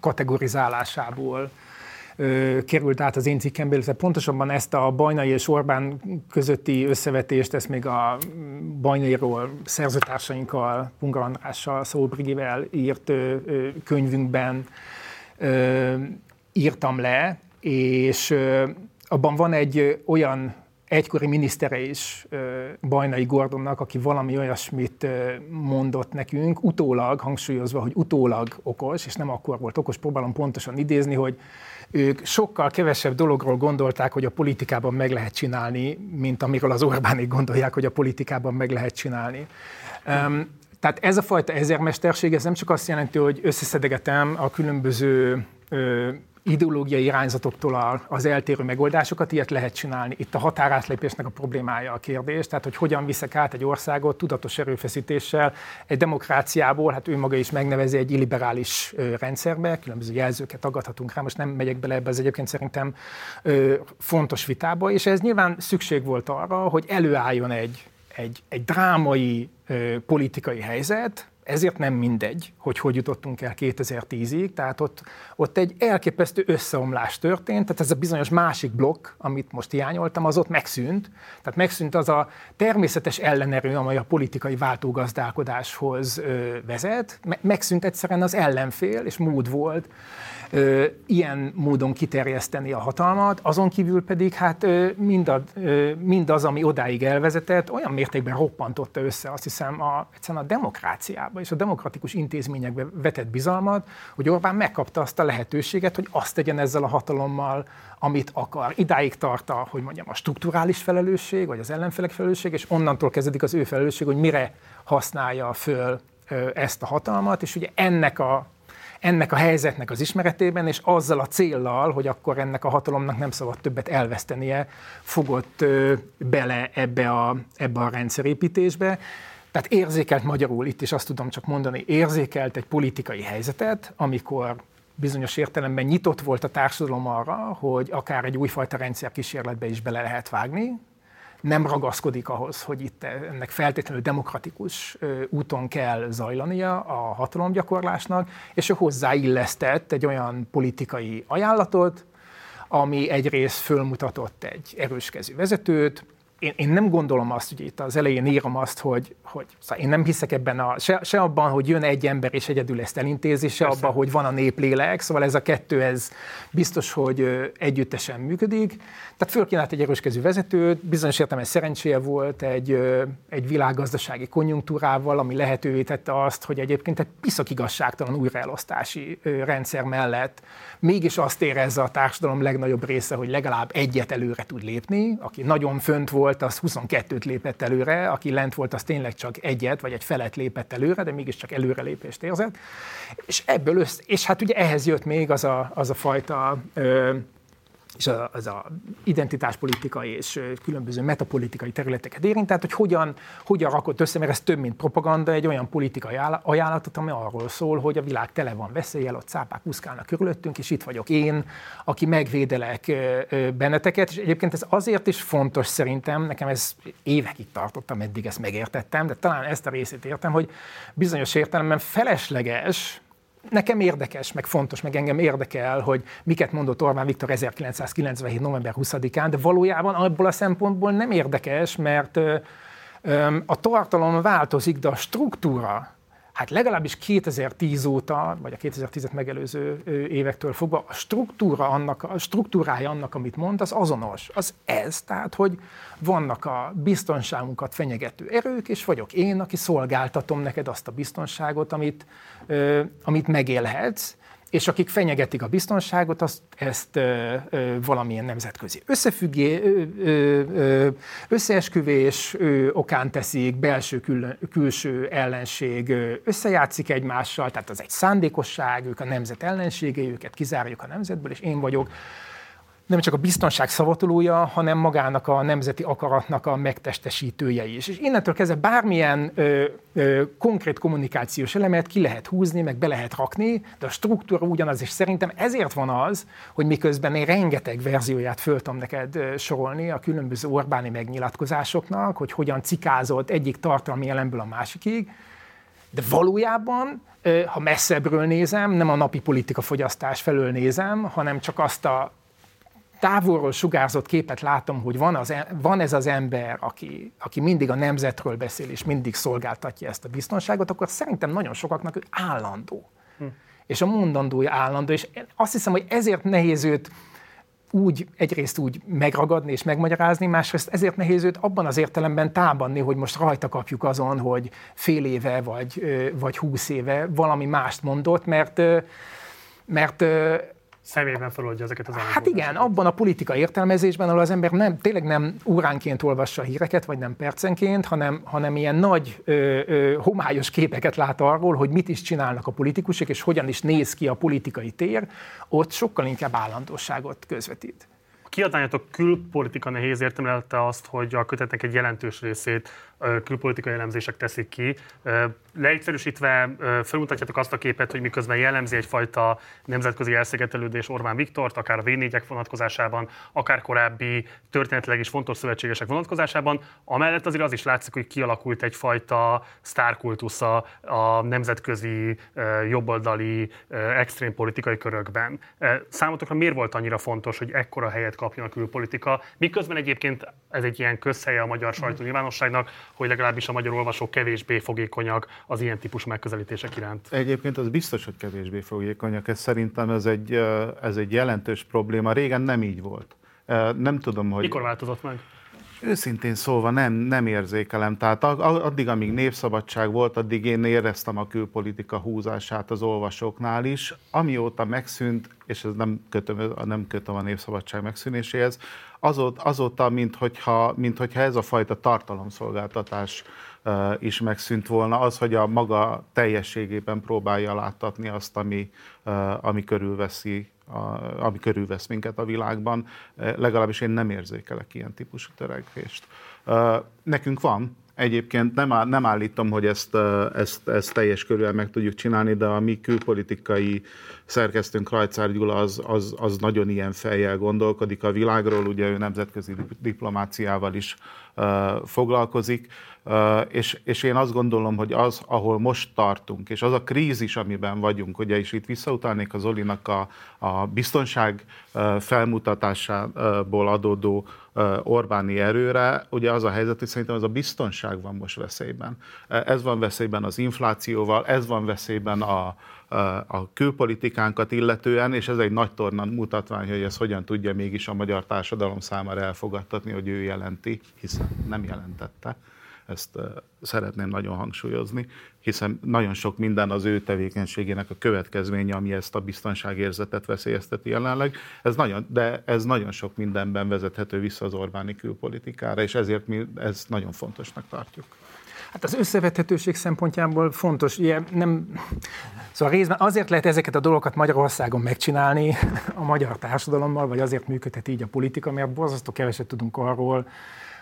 kategorizálásából került át az én cikkembe, illetve pontosabban ezt a Bajnai és Orbán közötti összevetést, ezt még a Bajnairól szerzőtársainkkal, Punga Andrással, Szóbrigivel írt könyvünkben írtam le, és abban van egy olyan egykori minisztere is Bajnai Gordonnak, aki valami olyasmit mondott nekünk, utólag, hangsúlyozva, hogy utólag okos, és nem akkor volt okos, próbálom pontosan idézni, hogy ők sokkal kevesebb dologról gondolták, hogy a politikában meg lehet csinálni, mint amiről az Orbánik gondolják, hogy a politikában meg lehet csinálni. Um, tehát ez a fajta ezermesterség, ez nem csak azt jelenti, hogy összeszedegetem a különböző ideológiai irányzatoktól az eltérő megoldásokat, ilyet lehet csinálni. Itt a határátlépésnek a problémája a kérdés, tehát hogy hogyan viszek át egy országot tudatos erőfeszítéssel egy demokráciából, hát ő maga is megnevezi egy illiberális rendszerbe, különböző jelzőket tagadhatunk rá, most nem megyek bele ebbe az egyébként szerintem fontos vitába, és ez nyilván szükség volt arra, hogy előálljon egy, egy, egy drámai politikai helyzet, ezért nem mindegy, hogy hogy jutottunk el 2010-ig, tehát ott, ott egy elképesztő összeomlás történt, tehát ez a bizonyos másik blokk, amit most hiányoltam, az ott megszűnt. Tehát megszűnt az a természetes ellenerő, amely a politikai váltógazdálkodáshoz vezet, megszűnt egyszerűen az ellenfél, és mód volt ö, ilyen módon kiterjeszteni a hatalmat, azon kívül pedig hát ö, mindad, ö, mindaz, ami odáig elvezetett, olyan mértékben roppantotta össze azt hiszem a, egyszerűen a demokráciába és a demokratikus intézményekbe vetett bizalmat, hogy Orbán megkapta azt a lehetőséget, hogy azt tegyen ezzel a hatalommal, amit akar. Idáig tart a, hogy mondjam, a strukturális felelősség, vagy az ellenfelek felelősség, és onnantól kezdődik az ő felelősség, hogy mire használja föl ezt a hatalmat, és ugye ennek a ennek a helyzetnek az ismeretében, és azzal a céllal, hogy akkor ennek a hatalomnak nem szabad többet elvesztenie, fogott bele ebbe a, ebbe a rendszerépítésbe. Tehát érzékelt magyarul, itt is azt tudom csak mondani, érzékelt egy politikai helyzetet, amikor bizonyos értelemben nyitott volt a társadalom arra, hogy akár egy újfajta rendszerkísérletbe is bele lehet vágni, nem ragaszkodik ahhoz, hogy itt ennek feltétlenül demokratikus úton kell zajlania a hatalomgyakorlásnak, és ő hozzáillesztett egy olyan politikai ajánlatot, ami egyrészt fölmutatott egy erőskezű vezetőt, én, én nem gondolom azt, hogy itt az elején írom azt, hogy, hogy szóval én nem hiszek ebben a, se, se abban, hogy jön egy ember és egyedül ezt elintézi, se Persze. abban, hogy van a néplélek, szóval ez a kettő, ez biztos, hogy együttesen működik. Tehát fölkínált egy erőskezű vezetőt, bizonyos értem ez szerencséje volt egy, egy világgazdasági konjunktúrával, ami lehetővé tette azt, hogy egyébként egy piszak igazságtalan újraelosztási rendszer mellett mégis azt érezze a társadalom legnagyobb része, hogy legalább egyet előre tud lépni, aki nagyon fönt volt, az 22-t lépett előre, aki lent volt, az tényleg csak egyet, vagy egy felet lépett előre, de mégiscsak előrelépést érzett. És ebből össze, és hát ugye ehhez jött még az a, az a fajta ö, és az a identitáspolitikai és különböző metapolitikai területeket érint, tehát hogy hogyan, hogyan rakott össze, mert ez több, mint propaganda, egy olyan politikai ajánlatot, ami arról szól, hogy a világ tele van veszélyel, ott cápák úszkálnak körülöttünk, és itt vagyok én, aki megvédelek benneteket, és egyébként ez azért is fontos szerintem, nekem ez évekig tartottam, eddig ezt megértettem, de talán ezt a részét értem, hogy bizonyos értelemben felesleges, nekem érdekes, meg fontos, meg engem érdekel, hogy miket mondott Orbán Viktor 1997. november 20-án, de valójában abból a szempontból nem érdekes, mert a tartalom változik, de a struktúra hát legalábbis 2010 óta, vagy a 2010-et megelőző évektől fogva, a struktúra annak, a struktúrája annak, amit mond, az azonos. Az ez, tehát, hogy vannak a biztonságunkat fenyegető erők, és vagyok én, aki szolgáltatom neked azt a biztonságot, amit, amit megélhetsz, és akik fenyegetik a biztonságot, azt, ezt ö, ö, valamilyen nemzetközi összefüggé, ö, ö, összeesküvés ö, okán teszik, belső kül, külső ellenség összejátszik egymással, tehát az egy szándékosság, ők a nemzet ellenségei, őket kizárjuk a nemzetből, és én vagyok nem csak a biztonság szavatolója, hanem magának a nemzeti akaratnak a megtestesítője is. És innentől kezdve bármilyen ö, ö, konkrét kommunikációs elemet ki lehet húzni, meg be lehet rakni, de a struktúra ugyanaz, és szerintem ezért van az, hogy miközben én rengeteg verzióját föltom neked sorolni a különböző Orbáni megnyilatkozásoknak, hogy hogyan cikázott egyik tartalmi elemből a másikig, de valójában, ha messzebbről nézem, nem a napi politika fogyasztás felől nézem, hanem csak azt a távolról sugárzott képet látom, hogy van, az, van ez az ember, aki, aki mindig a nemzetről beszél, és mindig szolgáltatja ezt a biztonságot, akkor szerintem nagyon sokaknak ő állandó. Hm. És a mondandója állandó, és azt hiszem, hogy ezért nehéz őt úgy, egyrészt úgy megragadni és megmagyarázni, másrészt ezért nehéz őt abban az értelemben támadni, hogy most rajta kapjuk azon, hogy fél éve vagy, vagy húsz éve valami mást mondott, mert mert személyben feloldja ezeket az Hát igen, abban a politika értelmezésben, ahol az ember nem, tényleg nem óránként olvassa a híreket, vagy nem percenként, hanem, hanem ilyen nagy, ö, ö, homályos képeket lát arról, hogy mit is csinálnak a politikusok, és hogyan is néz ki a politikai tér, ott sokkal inkább állandóságot közvetít. A kiadványatok külpolitika nehéz értelmelte azt, hogy a kötetnek egy jelentős részét külpolitikai elemzések teszik ki. Leegyszerűsítve felmutatjátok azt a képet, hogy miközben jellemzi egyfajta nemzetközi elszigetelődés Orbán Viktort, akár a v vonatkozásában, akár korábbi történetileg is fontos szövetségesek vonatkozásában, amellett azért az is látszik, hogy kialakult egyfajta sztárkultusza a nemzetközi jobboldali extrém politikai körökben. Számotokra miért volt annyira fontos, hogy ekkora helyet kapjon a külpolitika, miközben egyébként ez egy ilyen közhelye a magyar sajtó nyilvánosságnak, hogy legalábbis a magyar olvasók kevésbé fogékonyak az ilyen típusú megközelítések iránt. Egyébként az biztos, hogy kevésbé fogékonyak. Ez szerintem ez egy, ez egy jelentős probléma. Régen nem így volt. Nem tudom, hogy... Mikor változott meg? Őszintén szólva nem, nem érzékelem. Tehát addig, amíg népszabadság volt, addig én éreztem a külpolitika húzását az olvasóknál is. Amióta megszűnt, és ez nem kötöm, nem kötöm a népszabadság megszűnéséhez, azóta, azóta mint, hogyha, mint hogyha ez a fajta tartalomszolgáltatás is megszűnt volna, az, hogy a maga teljességében próbálja láttatni azt, ami, ami körülveszi a, ami körülvesz minket a világban, legalábbis én nem érzékelek ilyen típusú törekvést. Nekünk van, Egyébként nem, nem állítom, hogy ezt, ezt, ezt teljes körülön meg tudjuk csinálni, de a mi külpolitikai szerkesztőnk Rajcár Gyula az, az, az nagyon ilyen fejjel gondolkodik a világról, ugye ő nemzetközi diplomáciával is uh, foglalkozik, és, és én azt gondolom, hogy az, ahol most tartunk, és az a krízis, amiben vagyunk, ugye, és itt visszautalnék az Olinak a, a biztonság felmutatásából adódó Orbáni erőre, ugye az a helyzet, hogy szerintem ez a biztonság van most veszélyben. Ez van veszélyben az inflációval, ez van veszélyben a, a külpolitikánkat illetően, és ez egy nagy tornan mutatvány, hogy ez hogyan tudja mégis a magyar társadalom számára elfogadtatni, hogy ő jelenti, hiszen nem jelentette. Ezt szeretném nagyon hangsúlyozni, hiszen nagyon sok minden az ő tevékenységének a következménye, ami ezt a biztonságérzetet veszélyezteti jelenleg. Ez nagyon, de ez nagyon sok mindenben vezethető vissza az Orbáni külpolitikára, és ezért mi ezt nagyon fontosnak tartjuk. Hát az összevethetőség szempontjából fontos, ugye nem, szóval részben azért lehet ezeket a dolgokat Magyarországon megcsinálni (laughs) a magyar társadalommal, vagy azért működhet így a politika, mert borzasztó keveset tudunk arról,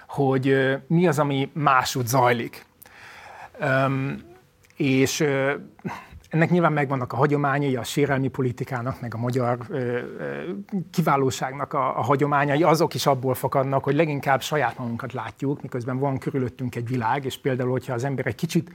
hogy mi az, ami máshogy zajlik. Um, és ennek nyilván megvannak a hagyományai, a sérelmi politikának, meg a magyar ö, ö, kiválóságnak a, a hagyományai, azok is abból fakadnak, hogy leginkább saját magunkat látjuk, miközben van körülöttünk egy világ, és például, hogyha az ember egy kicsit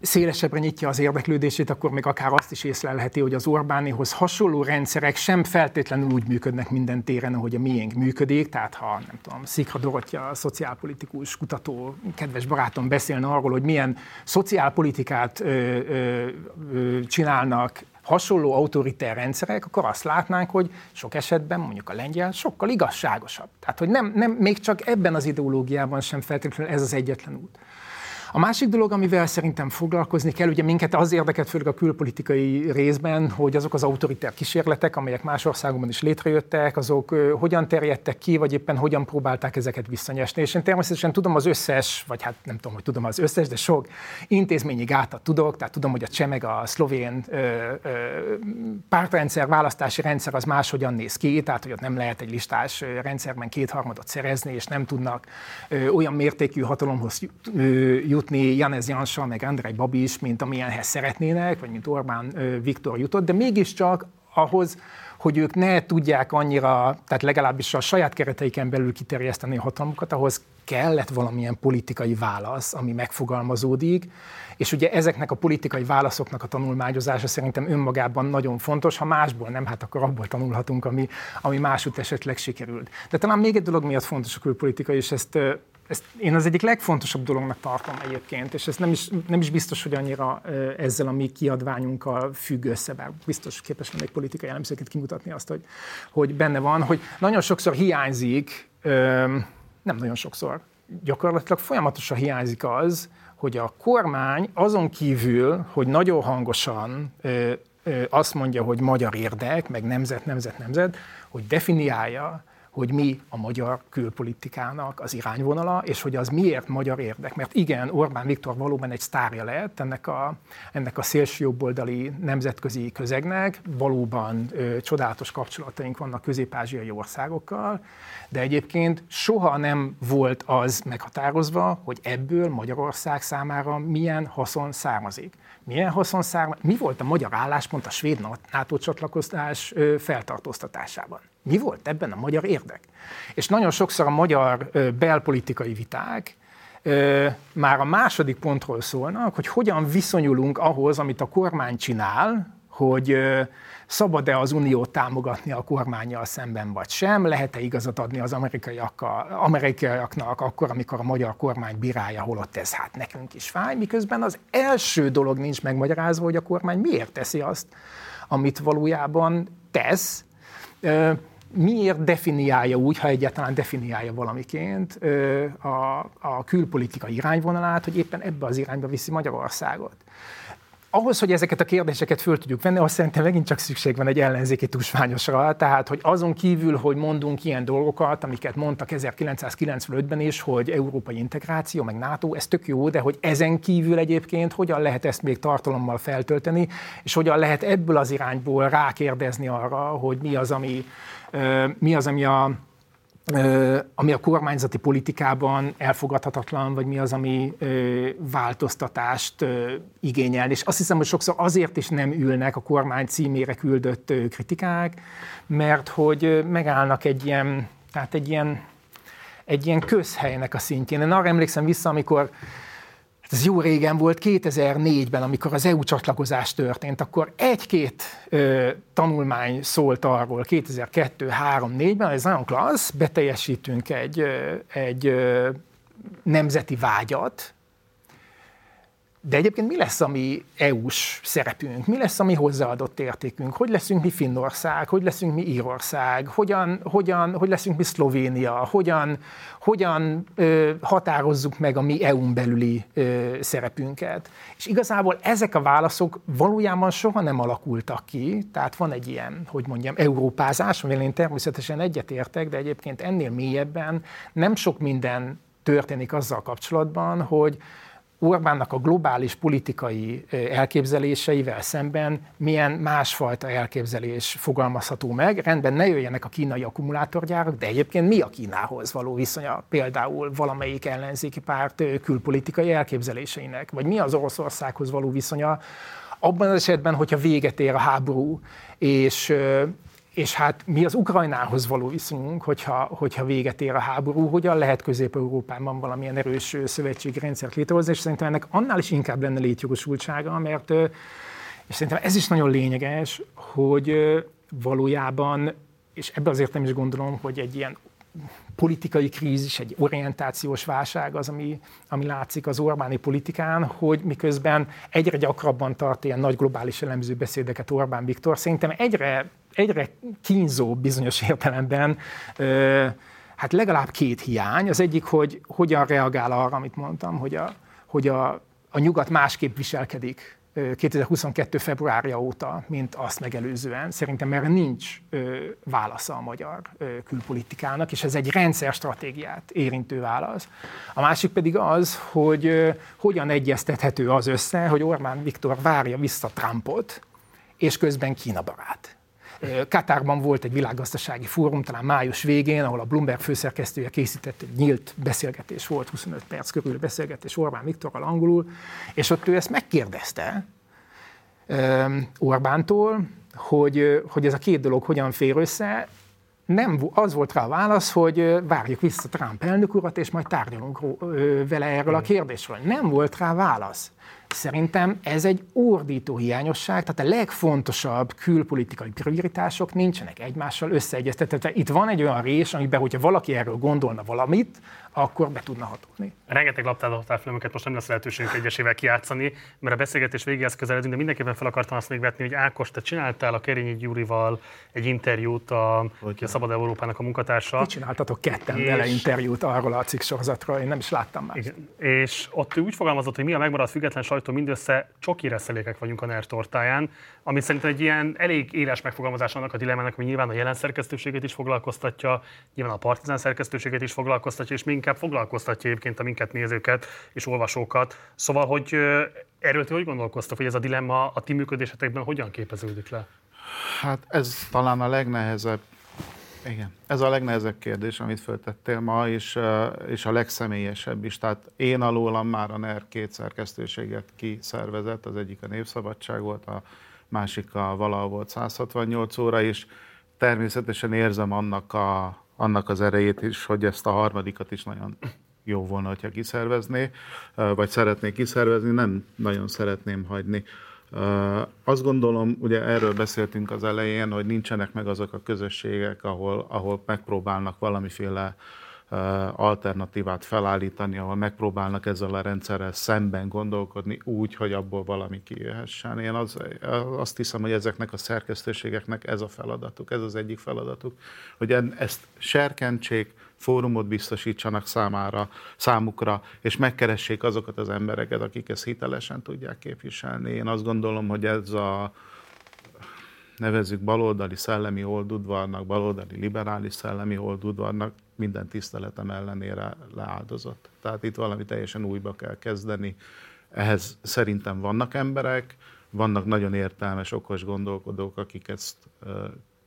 szélesebbre nyitja az érdeklődését, akkor még akár azt is észlelheti, hogy az Orbánihoz hasonló rendszerek sem feltétlenül úgy működnek minden téren, ahogy a miénk működik. Tehát ha, nem tudom, Szikra Dorottya, a szociálpolitikus kutató, kedves barátom beszélne arról, hogy milyen szociálpolitikát ö, ö, ö, csinálnak hasonló autoriter rendszerek, akkor azt látnánk, hogy sok esetben mondjuk a lengyel sokkal igazságosabb. Tehát, hogy nem, nem még csak ebben az ideológiában sem feltétlenül ez az egyetlen út. A másik dolog, amivel szerintem foglalkozni kell, ugye minket az érdeket, főleg a külpolitikai részben, hogy azok az autoritár kísérletek, amelyek más országokban is létrejöttek, azok hogyan terjedtek ki, vagy éppen hogyan próbálták ezeket visszanyesni. És én természetesen tudom az összes, vagy hát nem tudom, hogy tudom az összes, de sok intézményi gátat tudok, tehát tudom, hogy a csemeg, a szlovén ö, ö, pártrendszer, választási rendszer az máshogyan néz ki, tehát hogy ott nem lehet egy listás rendszerben kétharmadot szerezni, és nem tudnak ö, olyan mértékű hatalomhoz jutni Janez Jansa, meg Andrei Babis, mint amilyenhez szeretnének, vagy mint Orbán Viktor jutott, de mégiscsak ahhoz, hogy ők ne tudják annyira, tehát legalábbis a saját kereteiken belül kiterjeszteni a hatalmukat, ahhoz kellett valamilyen politikai válasz, ami megfogalmazódik, és ugye ezeknek a politikai válaszoknak a tanulmányozása szerintem önmagában nagyon fontos, ha másból nem, hát akkor abból tanulhatunk, ami, ami másút esetleg sikerült. De talán még egy dolog miatt fontos a külpolitika, és ezt ezt én az egyik legfontosabb dolognak tartom egyébként, és ez nem is, nem is biztos, hogy annyira ezzel a mi kiadványunkkal függ össze, bár biztos képes lennék politikai elemzőként kimutatni azt, hogy, hogy benne van, hogy nagyon sokszor hiányzik, nem nagyon sokszor, gyakorlatilag folyamatosan hiányzik az, hogy a kormány azon kívül, hogy nagyon hangosan azt mondja, hogy magyar érdek, meg nemzet, nemzet, nemzet, hogy definiálja, hogy mi a magyar külpolitikának az irányvonala, és hogy az miért magyar érdek. Mert igen, Orbán Viktor valóban egy sztárja lett ennek a, ennek a szélsőjobboldali nemzetközi közegnek, valóban ö, csodálatos kapcsolataink vannak közép-ázsiai országokkal, de egyébként soha nem volt az meghatározva, hogy ebből Magyarország számára milyen haszon származik. Milyen haszon származik? Mi volt a magyar álláspont a svéd NATO csatlakozás feltartóztatásában? Mi volt ebben a magyar érdek? És nagyon sokszor a magyar belpolitikai viták már a második pontról szólnak, hogy hogyan viszonyulunk ahhoz, amit a kormány csinál, hogy szabad-e az uniót támogatni a kormányjal szemben, vagy sem, lehet-e igazat adni az amerikaiaknak akkor, amikor a magyar kormány bírálja, holott ez hát nekünk is fáj, miközben az első dolog nincs megmagyarázva, hogy a kormány miért teszi azt, amit valójában tesz, miért definiálja úgy, ha egyáltalán definiálja valamiként a, a külpolitika irányvonalát, hogy éppen ebbe az irányba viszi Magyarországot? Ahhoz, hogy ezeket a kérdéseket föl tudjuk venni, azt szerintem megint csak szükség van egy ellenzéki tusványosra, tehát hogy azon kívül, hogy mondunk ilyen dolgokat, amiket mondtak 1995-ben is, hogy európai integráció, meg NATO, ez tök jó, de hogy ezen kívül egyébként hogyan lehet ezt még tartalommal feltölteni, és hogyan lehet ebből az irányból rákérdezni arra, hogy mi az, ami, mi az, ami a ami a kormányzati politikában elfogadhatatlan, vagy mi az, ami változtatást igényel. És azt hiszem, hogy sokszor azért is nem ülnek a kormány címére küldött kritikák, mert hogy megállnak egy ilyen, tehát egy ilyen, egy ilyen közhelynek a szintjén. Én arra emlékszem vissza, amikor ez jó régen volt, 2004-ben, amikor az EU csatlakozás történt, akkor egy-két ö, tanulmány szólt arról 2002-3-4-ben, hogy ez nagyon klassz, beteljesítünk egy, ö, egy ö, nemzeti vágyat, de egyébként mi lesz a mi EU-s szerepünk? Mi lesz a mi hozzáadott értékünk? Hogy leszünk mi Finnország? Hogy leszünk mi Írország? Hogyan, hogyan, hogy leszünk mi Szlovénia? Hogyan, hogyan ö, határozzuk meg a mi EU-n belüli ö, szerepünket? És igazából ezek a válaszok valójában soha nem alakultak ki, tehát van egy ilyen, hogy mondjam, európázás, amivel én természetesen egyetértek, de egyébként ennél mélyebben nem sok minden történik azzal kapcsolatban, hogy Orbánnak a globális politikai elképzeléseivel szemben milyen másfajta elképzelés fogalmazható meg. Rendben, ne jöjjenek a kínai akkumulátorgyárak, de egyébként mi a Kínához való viszonya? Például valamelyik ellenzéki párt külpolitikai elképzeléseinek, vagy mi az Oroszországhoz való viszonya? Abban az esetben, hogyha véget ér a háború, és és hát mi az Ukrajnához való viszonyunk, hogyha, hogyha véget ér a háború, hogyan lehet Közép-Európában valamilyen erős szövetségi rendszert létrehozni, és szerintem ennek annál is inkább lenne létjogosultsága, mert és szerintem ez is nagyon lényeges, hogy valójában, és ebbe azért nem is gondolom, hogy egy ilyen politikai krízis, egy orientációs válság az, ami, ami látszik az Orbáni politikán, hogy miközben egyre gyakrabban tart ilyen nagy globális elemző beszédeket Orbán Viktor, szerintem egyre, egyre kínzó bizonyos értelemben hát legalább két hiány. Az egyik, hogy hogyan reagál arra, amit mondtam, hogy a, hogy a, a nyugat másképp viselkedik 2022. februárja óta, mint azt megelőzően. Szerintem erre nincs ö, válasza a magyar ö, külpolitikának, és ez egy rendszer stratégiát érintő válasz. A másik pedig az, hogy ö, hogyan egyeztethető az össze, hogy Orbán Viktor várja vissza Trumpot, és közben Kína barát. Katárban volt egy világgazdasági fórum, talán május végén, ahol a Bloomberg főszerkesztője készített egy nyílt beszélgetés, volt 25 perc körül beszélgetés Orbán Viktorral angolul, és ott ő ezt megkérdezte Orbántól, hogy, hogy ez a két dolog hogyan fér össze, nem, az volt rá a válasz, hogy várjuk vissza Trump elnök urat, és majd tárgyalunk vele erről a kérdésről. Nem volt rá válasz. Szerintem ez egy ordító hiányosság, tehát a legfontosabb külpolitikai prioritások nincsenek egymással összeegyeztetve. Itt van egy olyan rés, amiben, hogyha valaki erről gondolna valamit, akkor be tudna hatolni. Rengeteg labtálótárfilmeket most nem lesz lehetőségünk egyesével kiátszani, mert a beszélgetés végéhez közeledünk, de mindenképpen fel akartam azt még vetni, hogy Ákos, te csináltál a Kerényi Gyurival egy interjút, a, a Szabad Európának a munkatársa. Ti csináltatok ketten és... vele interjút arról a cikk sorozatról, én nem is láttam már. Igen. És ott ő úgy fogalmazott, hogy mi a megmaradt független sajtó, mindössze csoki reszelékek vagyunk a NER tortáján, ami szerintem egy ilyen elég éles megfogalmazás annak a dilemmának, hogy nyilván a jelen szerkesztőséget is foglalkoztatja, nyilván a partizán szerkesztőséget is foglalkoztatja, és még inkább foglalkoztatja egyébként a minket nézőket és olvasókat. Szóval, hogy erről ti hogy gondolkoztak, hogy ez a dilemma a ti működésetekben hogyan képeződik le? Hát ez talán a legnehezebb igen, ez a legnehezebb kérdés, amit föltettél ma, és, és a legszemélyesebb is. Tehát én alólam már a NER két szerkesztőséget kiszervezett, az egyik a Népszabadság volt, a másik a valahol volt 168 óra, és természetesen érzem annak a, annak az erejét is, hogy ezt a harmadikat is nagyon jó volna, hogyha kiszervezné, vagy szeretnék kiszervezni, nem nagyon szeretném hagyni. Azt gondolom, ugye erről beszéltünk az elején, hogy nincsenek meg azok a közösségek, ahol, ahol megpróbálnak valamiféle alternatívát felállítani, ahol megpróbálnak ezzel a rendszerrel szemben gondolkodni úgy, hogy abból valami kijöhessen. Én az, azt hiszem, hogy ezeknek a szerkesztőségeknek ez a feladatuk, ez az egyik feladatuk, hogy ezt serkentsék, fórumot biztosítsanak számára, számukra, és megkeressék azokat az embereket, akik ezt hitelesen tudják képviselni. Én azt gondolom, hogy ez a nevezzük baloldali szellemi oldudvarnak, baloldali liberális szellemi oldudvarnak, minden tiszteletem ellenére leáldozott. Tehát itt valami teljesen újba kell kezdeni. Ehhez szerintem vannak emberek, vannak nagyon értelmes, okos gondolkodók, akik ezt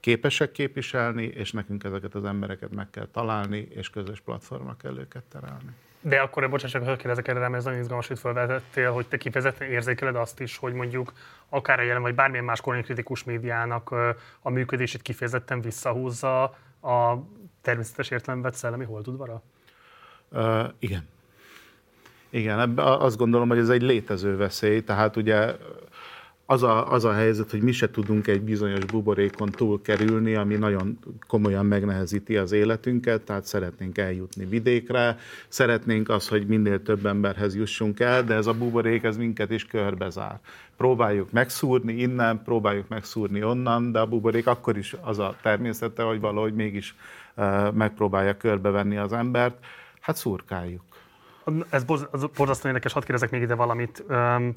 képesek képviselni, és nekünk ezeket az embereket meg kell találni, és közös platformra kell őket terelni. De akkor, bocsánat, csak kérdezek erre, mert ez nagyon izgalmas, hogy felvetettél, hogy te kifejezetten érzékeled azt is, hogy mondjuk akár a jelen, vagy bármilyen más kritikus médiának a működését kifejezetten visszahúzza a természetes értelemben szellemi holdudvara? Uh, igen. Igen, azt gondolom, hogy ez egy létező veszély, tehát ugye az a, az a helyzet, hogy mi se tudunk egy bizonyos buborékon túl kerülni, ami nagyon komolyan megnehezíti az életünket, tehát szeretnénk eljutni vidékre, szeretnénk az, hogy minél több emberhez jussunk el, de ez a buborék ez minket is körbezár. Próbáljuk megszúrni innen, próbáljuk megszúrni onnan, de a buborék akkor is az a természete, hogy valahogy mégis uh, megpróbálja körbevenni az embert. Hát szurkáljuk. Ez borzasztóan érdekes, hadd kérdezek még ide valamit. Um,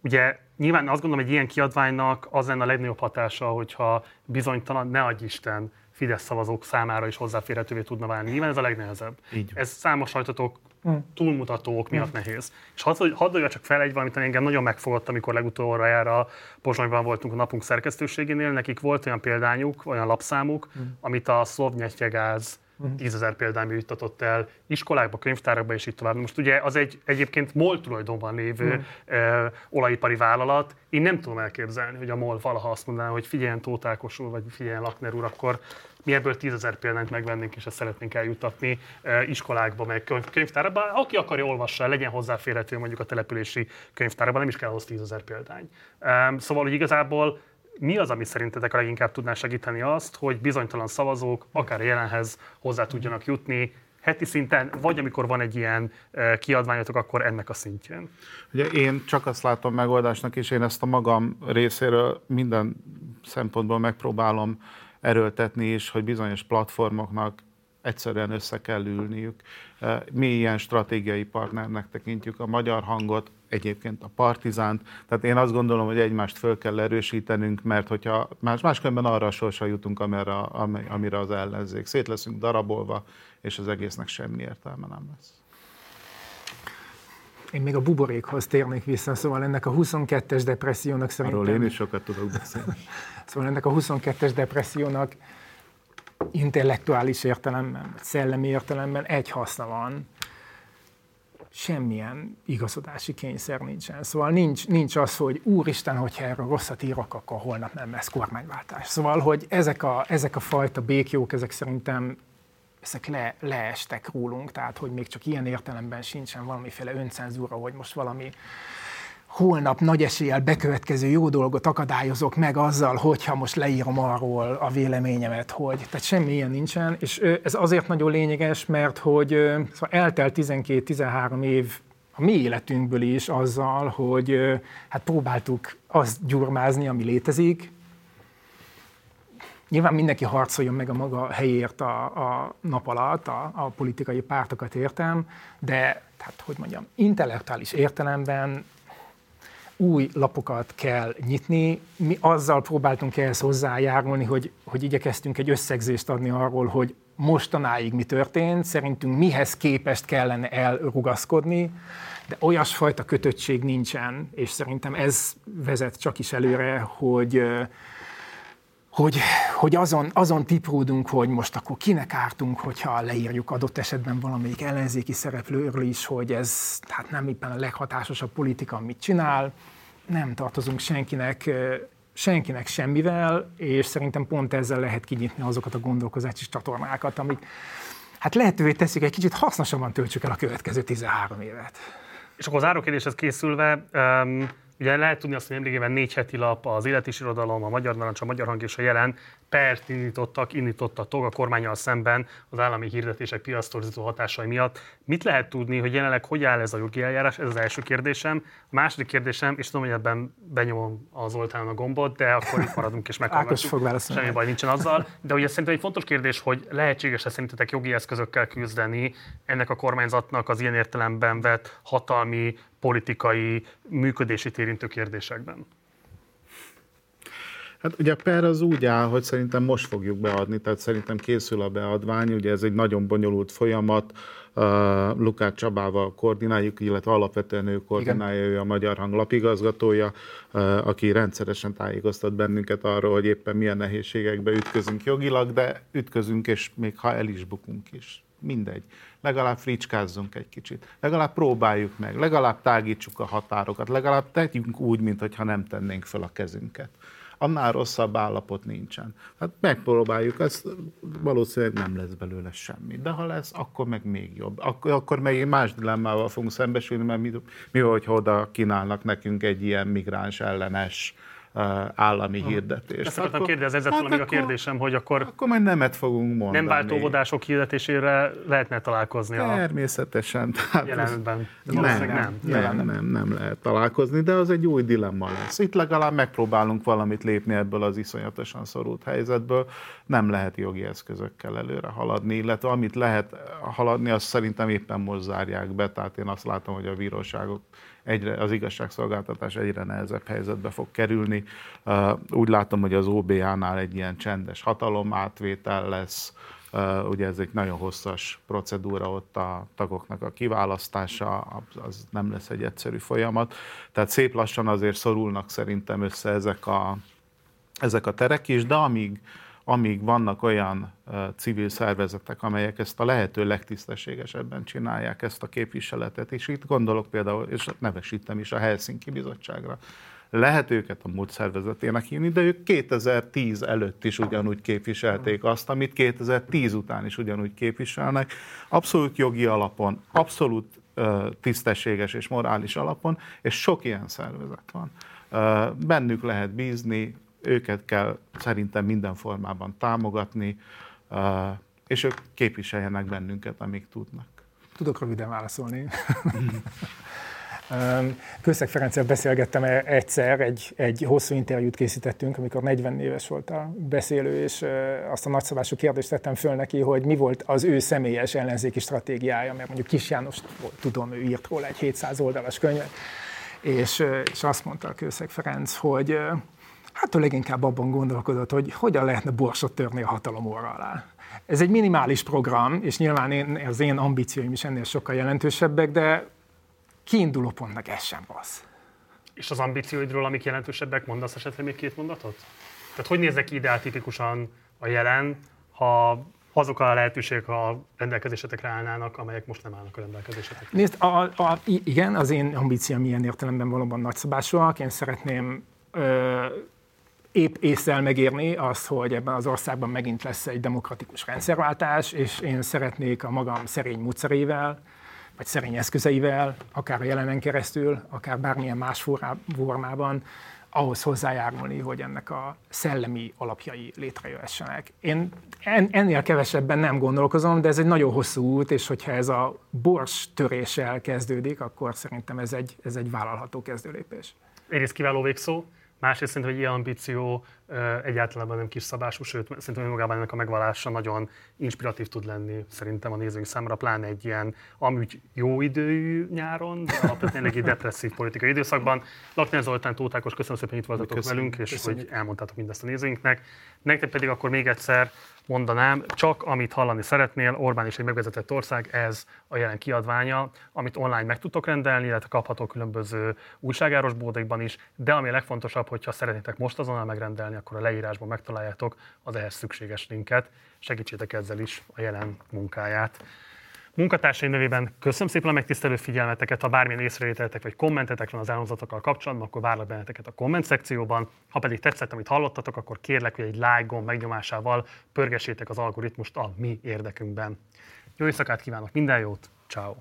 Ugye nyilván azt gondolom, hogy egy ilyen kiadványnak az lenne a legnagyobb hatása, hogyha bizonytalan, ne adj Isten, Fidesz szavazók számára is hozzáférhetővé tudna válni. Nyilván ez a legnehezebb. Így. Ez számos sajtatók mm. túlmutatók miatt mm. nehéz. És hadd, hadd csak fel egy valamit, ami engem nagyon megfogott, amikor legutoljára Pozsonyban voltunk a napunk szerkesztőségénél. Nekik volt olyan példányuk, olyan lapszámuk, mm. amit a Szlovnyetjegáz tízezer példányú juttatott el iskolákba, könyvtárakba és így tovább. Most ugye az egy egyébként MOL tulajdonban lévő mm. eh, olajipari vállalat. Én nem tudom elképzelni, hogy a MOL valaha azt mondaná, hogy figyeljen Tóth úr, vagy figyeljen Lakner úr, akkor mi ebből tízezer példányt megvennénk, és ezt szeretnénk eljuttatni eh, iskolákba, meg könyv, könyvtárakba. Aki akarja, olvassa, legyen hozzáférhető mondjuk a települési könyvtárakban, nem is kell ahhoz tízezer példány. Szóval, hogy igazából mi az, ami szerintetek a leginkább tudná segíteni azt, hogy bizonytalan szavazók akár jelenhez hozzá tudjanak jutni, heti szinten, vagy amikor van egy ilyen kiadványotok, akkor ennek a szintjén? Ugye én csak azt látom megoldásnak, és én ezt a magam részéről minden szempontból megpróbálom erőltetni is, hogy bizonyos platformoknak egyszerűen össze kell ülniük. Mi ilyen stratégiai partnernek tekintjük a magyar hangot, egyébként a partizánt. Tehát én azt gondolom, hogy egymást föl kell erősítenünk, mert hogyha más, máskülönben arra a sorsa jutunk, amire, amire az ellenzék. Szét leszünk darabolva, és az egésznek semmi értelme nem lesz. Én még a buborékhoz térnék vissza, szóval ennek a 22-es depressziónak szerintem... Arról én is sokat tudok beszélni. (laughs) szóval ennek a 22-es depressziónak intellektuális értelemben, szellemi értelemben egy haszna van, semmilyen igazodási kényszer nincsen. Szóval nincs, nincs az, hogy úristen, hogyha erről rosszat írok, akkor holnap nem lesz kormányváltás. Szóval, hogy ezek a, ezek a fajta békjók, ezek szerintem ezek le, leestek rólunk, tehát hogy még csak ilyen értelemben sincsen valamiféle öncenzúra, hogy most valami holnap nagy eséllyel bekövetkező jó dolgot akadályozok meg azzal, hogyha most leírom arról a véleményemet, hogy tehát semmi ilyen nincsen, és ez azért nagyon lényeges, mert hogy szóval eltelt 12-13 év a mi életünkből is azzal, hogy hát próbáltuk azt gyurmázni, ami létezik, Nyilván mindenki harcoljon meg a maga helyért a, a nap alatt, a, a politikai pártokat értem, de tehát, hogy mondjam, intellektuális értelemben új lapokat kell nyitni. Mi azzal próbáltunk ehhez hozzájárulni, hogy, hogy igyekeztünk egy összegzést adni arról, hogy mostanáig mi történt, szerintünk mihez képest kellene elrugaszkodni, de olyasfajta kötöttség nincsen, és szerintem ez vezet csak is előre, hogy hogy, hogy azon, azon tipródunk, hogy most akkor kinek ártunk, hogyha leírjuk adott esetben valamelyik ellenzéki szereplőről is, hogy ez hát nem éppen a leghatásosabb politika, amit csinál, nem tartozunk senkinek, senkinek semmivel, és szerintem pont ezzel lehet kinyitni azokat a gondolkozási csatornákat, amik hát lehetővé teszik, egy kicsit hasznosabban töltsük el a következő 13 évet. És akkor az árókérdéshez készülve, um Ugye lehet tudni azt, hogy nemrégében négy heti lap, az életis irodalom, a Magyar Narancs, a Magyar Hang és a Jelen pert indítottak, indítottatok a kormányal szemben az állami hirdetések piasztorzító hatásai miatt. Mit lehet tudni, hogy jelenleg hogy áll ez a jogi eljárás? Ez az első kérdésem. A második kérdésem, és tudom, hogy ebben benyomom az Zoltánon a gombot, de akkor itt maradunk és (laughs) meghallgatjuk. Semmi baj nincsen azzal. De ugye szerintem egy fontos kérdés, hogy lehetséges-e szerintetek jogi eszközökkel küzdeni ennek a kormányzatnak az ilyen értelemben vett hatalmi, politikai, működési érintő kérdésekben? Hát ugye a per az úgy áll, hogy szerintem most fogjuk beadni, tehát szerintem készül a beadvány, ugye ez egy nagyon bonyolult folyamat, uh, Lukát Csabával koordináljuk, illetve alapvetően ő koordinálja, Igen. ő a Magyar Hang lapigazgatója, uh, aki rendszeresen tájékoztat bennünket arról, hogy éppen milyen nehézségekbe ütközünk jogilag, de ütközünk, és még ha el is bukunk is. Mindegy. Legalább fricskázzunk egy kicsit. Legalább próbáljuk meg. Legalább tágítsuk a határokat. Legalább tegyünk úgy, mintha nem tennénk fel a kezünket annál rosszabb állapot nincsen. Hát megpróbáljuk, ez valószínűleg nem lesz belőle semmi. De ha lesz, akkor meg még jobb. Akkor, akkor meg más dilemmával fogunk szembesülni, mert mi, mi hogyha oda kínálnak nekünk egy ilyen migráns ellenes állami hirdetés. Ezt akartam kérdezni, ezzel hát még a kérdésem, hogy akkor, akkor majd nemet fogunk mondani. Nem váltóvodások hirdetésére lehetne találkozni Természetesen. a jelenetben. Nem, nem, nem, nem, nem, nem lehet találkozni, de az egy új dilemma lesz. Itt legalább megpróbálunk valamit lépni ebből az iszonyatosan szorult helyzetből. Nem lehet jogi eszközökkel előre haladni, illetve amit lehet haladni, azt szerintem éppen most zárják be, tehát én azt látom, hogy a bíróságok egyre, az igazságszolgáltatás egyre nehezebb helyzetbe fog kerülni. Úgy látom, hogy az OBA-nál egy ilyen csendes hatalomátvétel lesz, ugye ez egy nagyon hosszas procedúra ott a tagoknak a kiválasztása, az nem lesz egy egyszerű folyamat. Tehát szép lassan azért szorulnak szerintem össze ezek a, ezek a terek is, de amíg amíg vannak olyan civil szervezetek, amelyek ezt a lehető legtisztességesebben csinálják, ezt a képviseletet, és itt gondolok például, és nevesítem is a Helsinki Bizottságra, lehet őket a múlt szervezetének hívni, de ők 2010 előtt is ugyanúgy képviselték azt, amit 2010 után is ugyanúgy képviselnek, abszolút jogi alapon, abszolút tisztességes és morális alapon, és sok ilyen szervezet van. Bennük lehet bízni, őket kell szerintem minden formában támogatni, és ők képviseljenek bennünket, amíg tudnak. Tudok röviden válaszolni. (laughs) Kőszeg Ferenccel beszélgettem e- egyszer, egy, egy hosszú interjút készítettünk, amikor 40 éves volt a beszélő, és azt a nagyszabású kérdést tettem föl neki, hogy mi volt az ő személyes ellenzéki stratégiája, mert mondjuk Kis János, tudom, ő írt róla egy 700 oldalas könyvet, és, és azt mondta a Kőszeg Ferenc, hogy hát ő leginkább abban gondolkodott, hogy hogyan lehetne borsot törni a hatalom óra alá. Ez egy minimális program, és nyilván én, az én ambícióim is ennél sokkal jelentősebbek, de kiinduló pontnak ez sem rossz. És az ambícióidról, amik jelentősebbek, mondasz esetleg még két mondatot? Tehát hogy néznek ki ideáltipikusan a jelen, ha azok a lehetőségek a rendelkezésetekre állnának, amelyek most nem állnak a rendelkezésetekre? Nézd, a, a, igen, az én ambícióm ilyen értelemben valóban nagyszabásúak. Én szeretném ö, épp észre megérni azt, hogy ebben az országban megint lesz egy demokratikus rendszerváltás, és én szeretnék a magam szerény módszerével, vagy szerény eszközeivel, akár a jelenen keresztül, akár bármilyen más formában, ahhoz hozzájárulni, hogy ennek a szellemi alapjai létrejöhessenek. Én ennél kevesebben nem gondolkozom, de ez egy nagyon hosszú út, és hogyha ez a bors töréssel kezdődik, akkor szerintem ez egy, ez egy vállalható kezdőlépés. Egyrészt kiváló végszó, Másrészt szerintem, hogy ilyen ambíció egyáltalán nem kis szabású, sőt, szerintem önmagában ennek a megvallása nagyon inspiratív tud lenni szerintem a nézőink számára, pláne egy ilyen amúgy jó időű nyáron, de alapvetően egy depresszív politikai időszakban. Lakner Zoltán, Tótákos, köszönöm szépen, hogy itt voltatok köszönöm, velünk, és köszönjük. hogy elmondtátok mindezt a nézőinknek. Nektek pedig akkor még egyszer mondanám, csak amit hallani szeretnél, Orbán is egy megvezetett ország, ez a jelen kiadványa, amit online meg tudtok rendelni, illetve kapható különböző újságáros bódékban is, de ami a legfontosabb, hogyha szeretnétek most azonnal megrendelni, akkor a leírásban megtaláljátok az ehhez szükséges linket. Segítsétek ezzel is a jelen munkáját. Munkatársai nevében köszönöm szépen a megtisztelő figyelmeteket, ha bármilyen észrevételetek vagy kommentetek van az elhangzatokkal kapcsolatban, akkor várlak benneteket a komment szekcióban. Ha pedig tetszett, amit hallottatok, akkor kérlek, hogy egy like gomb megnyomásával pörgessétek az algoritmust a mi érdekünkben. Jó éjszakát kívánok, minden jót, ciao.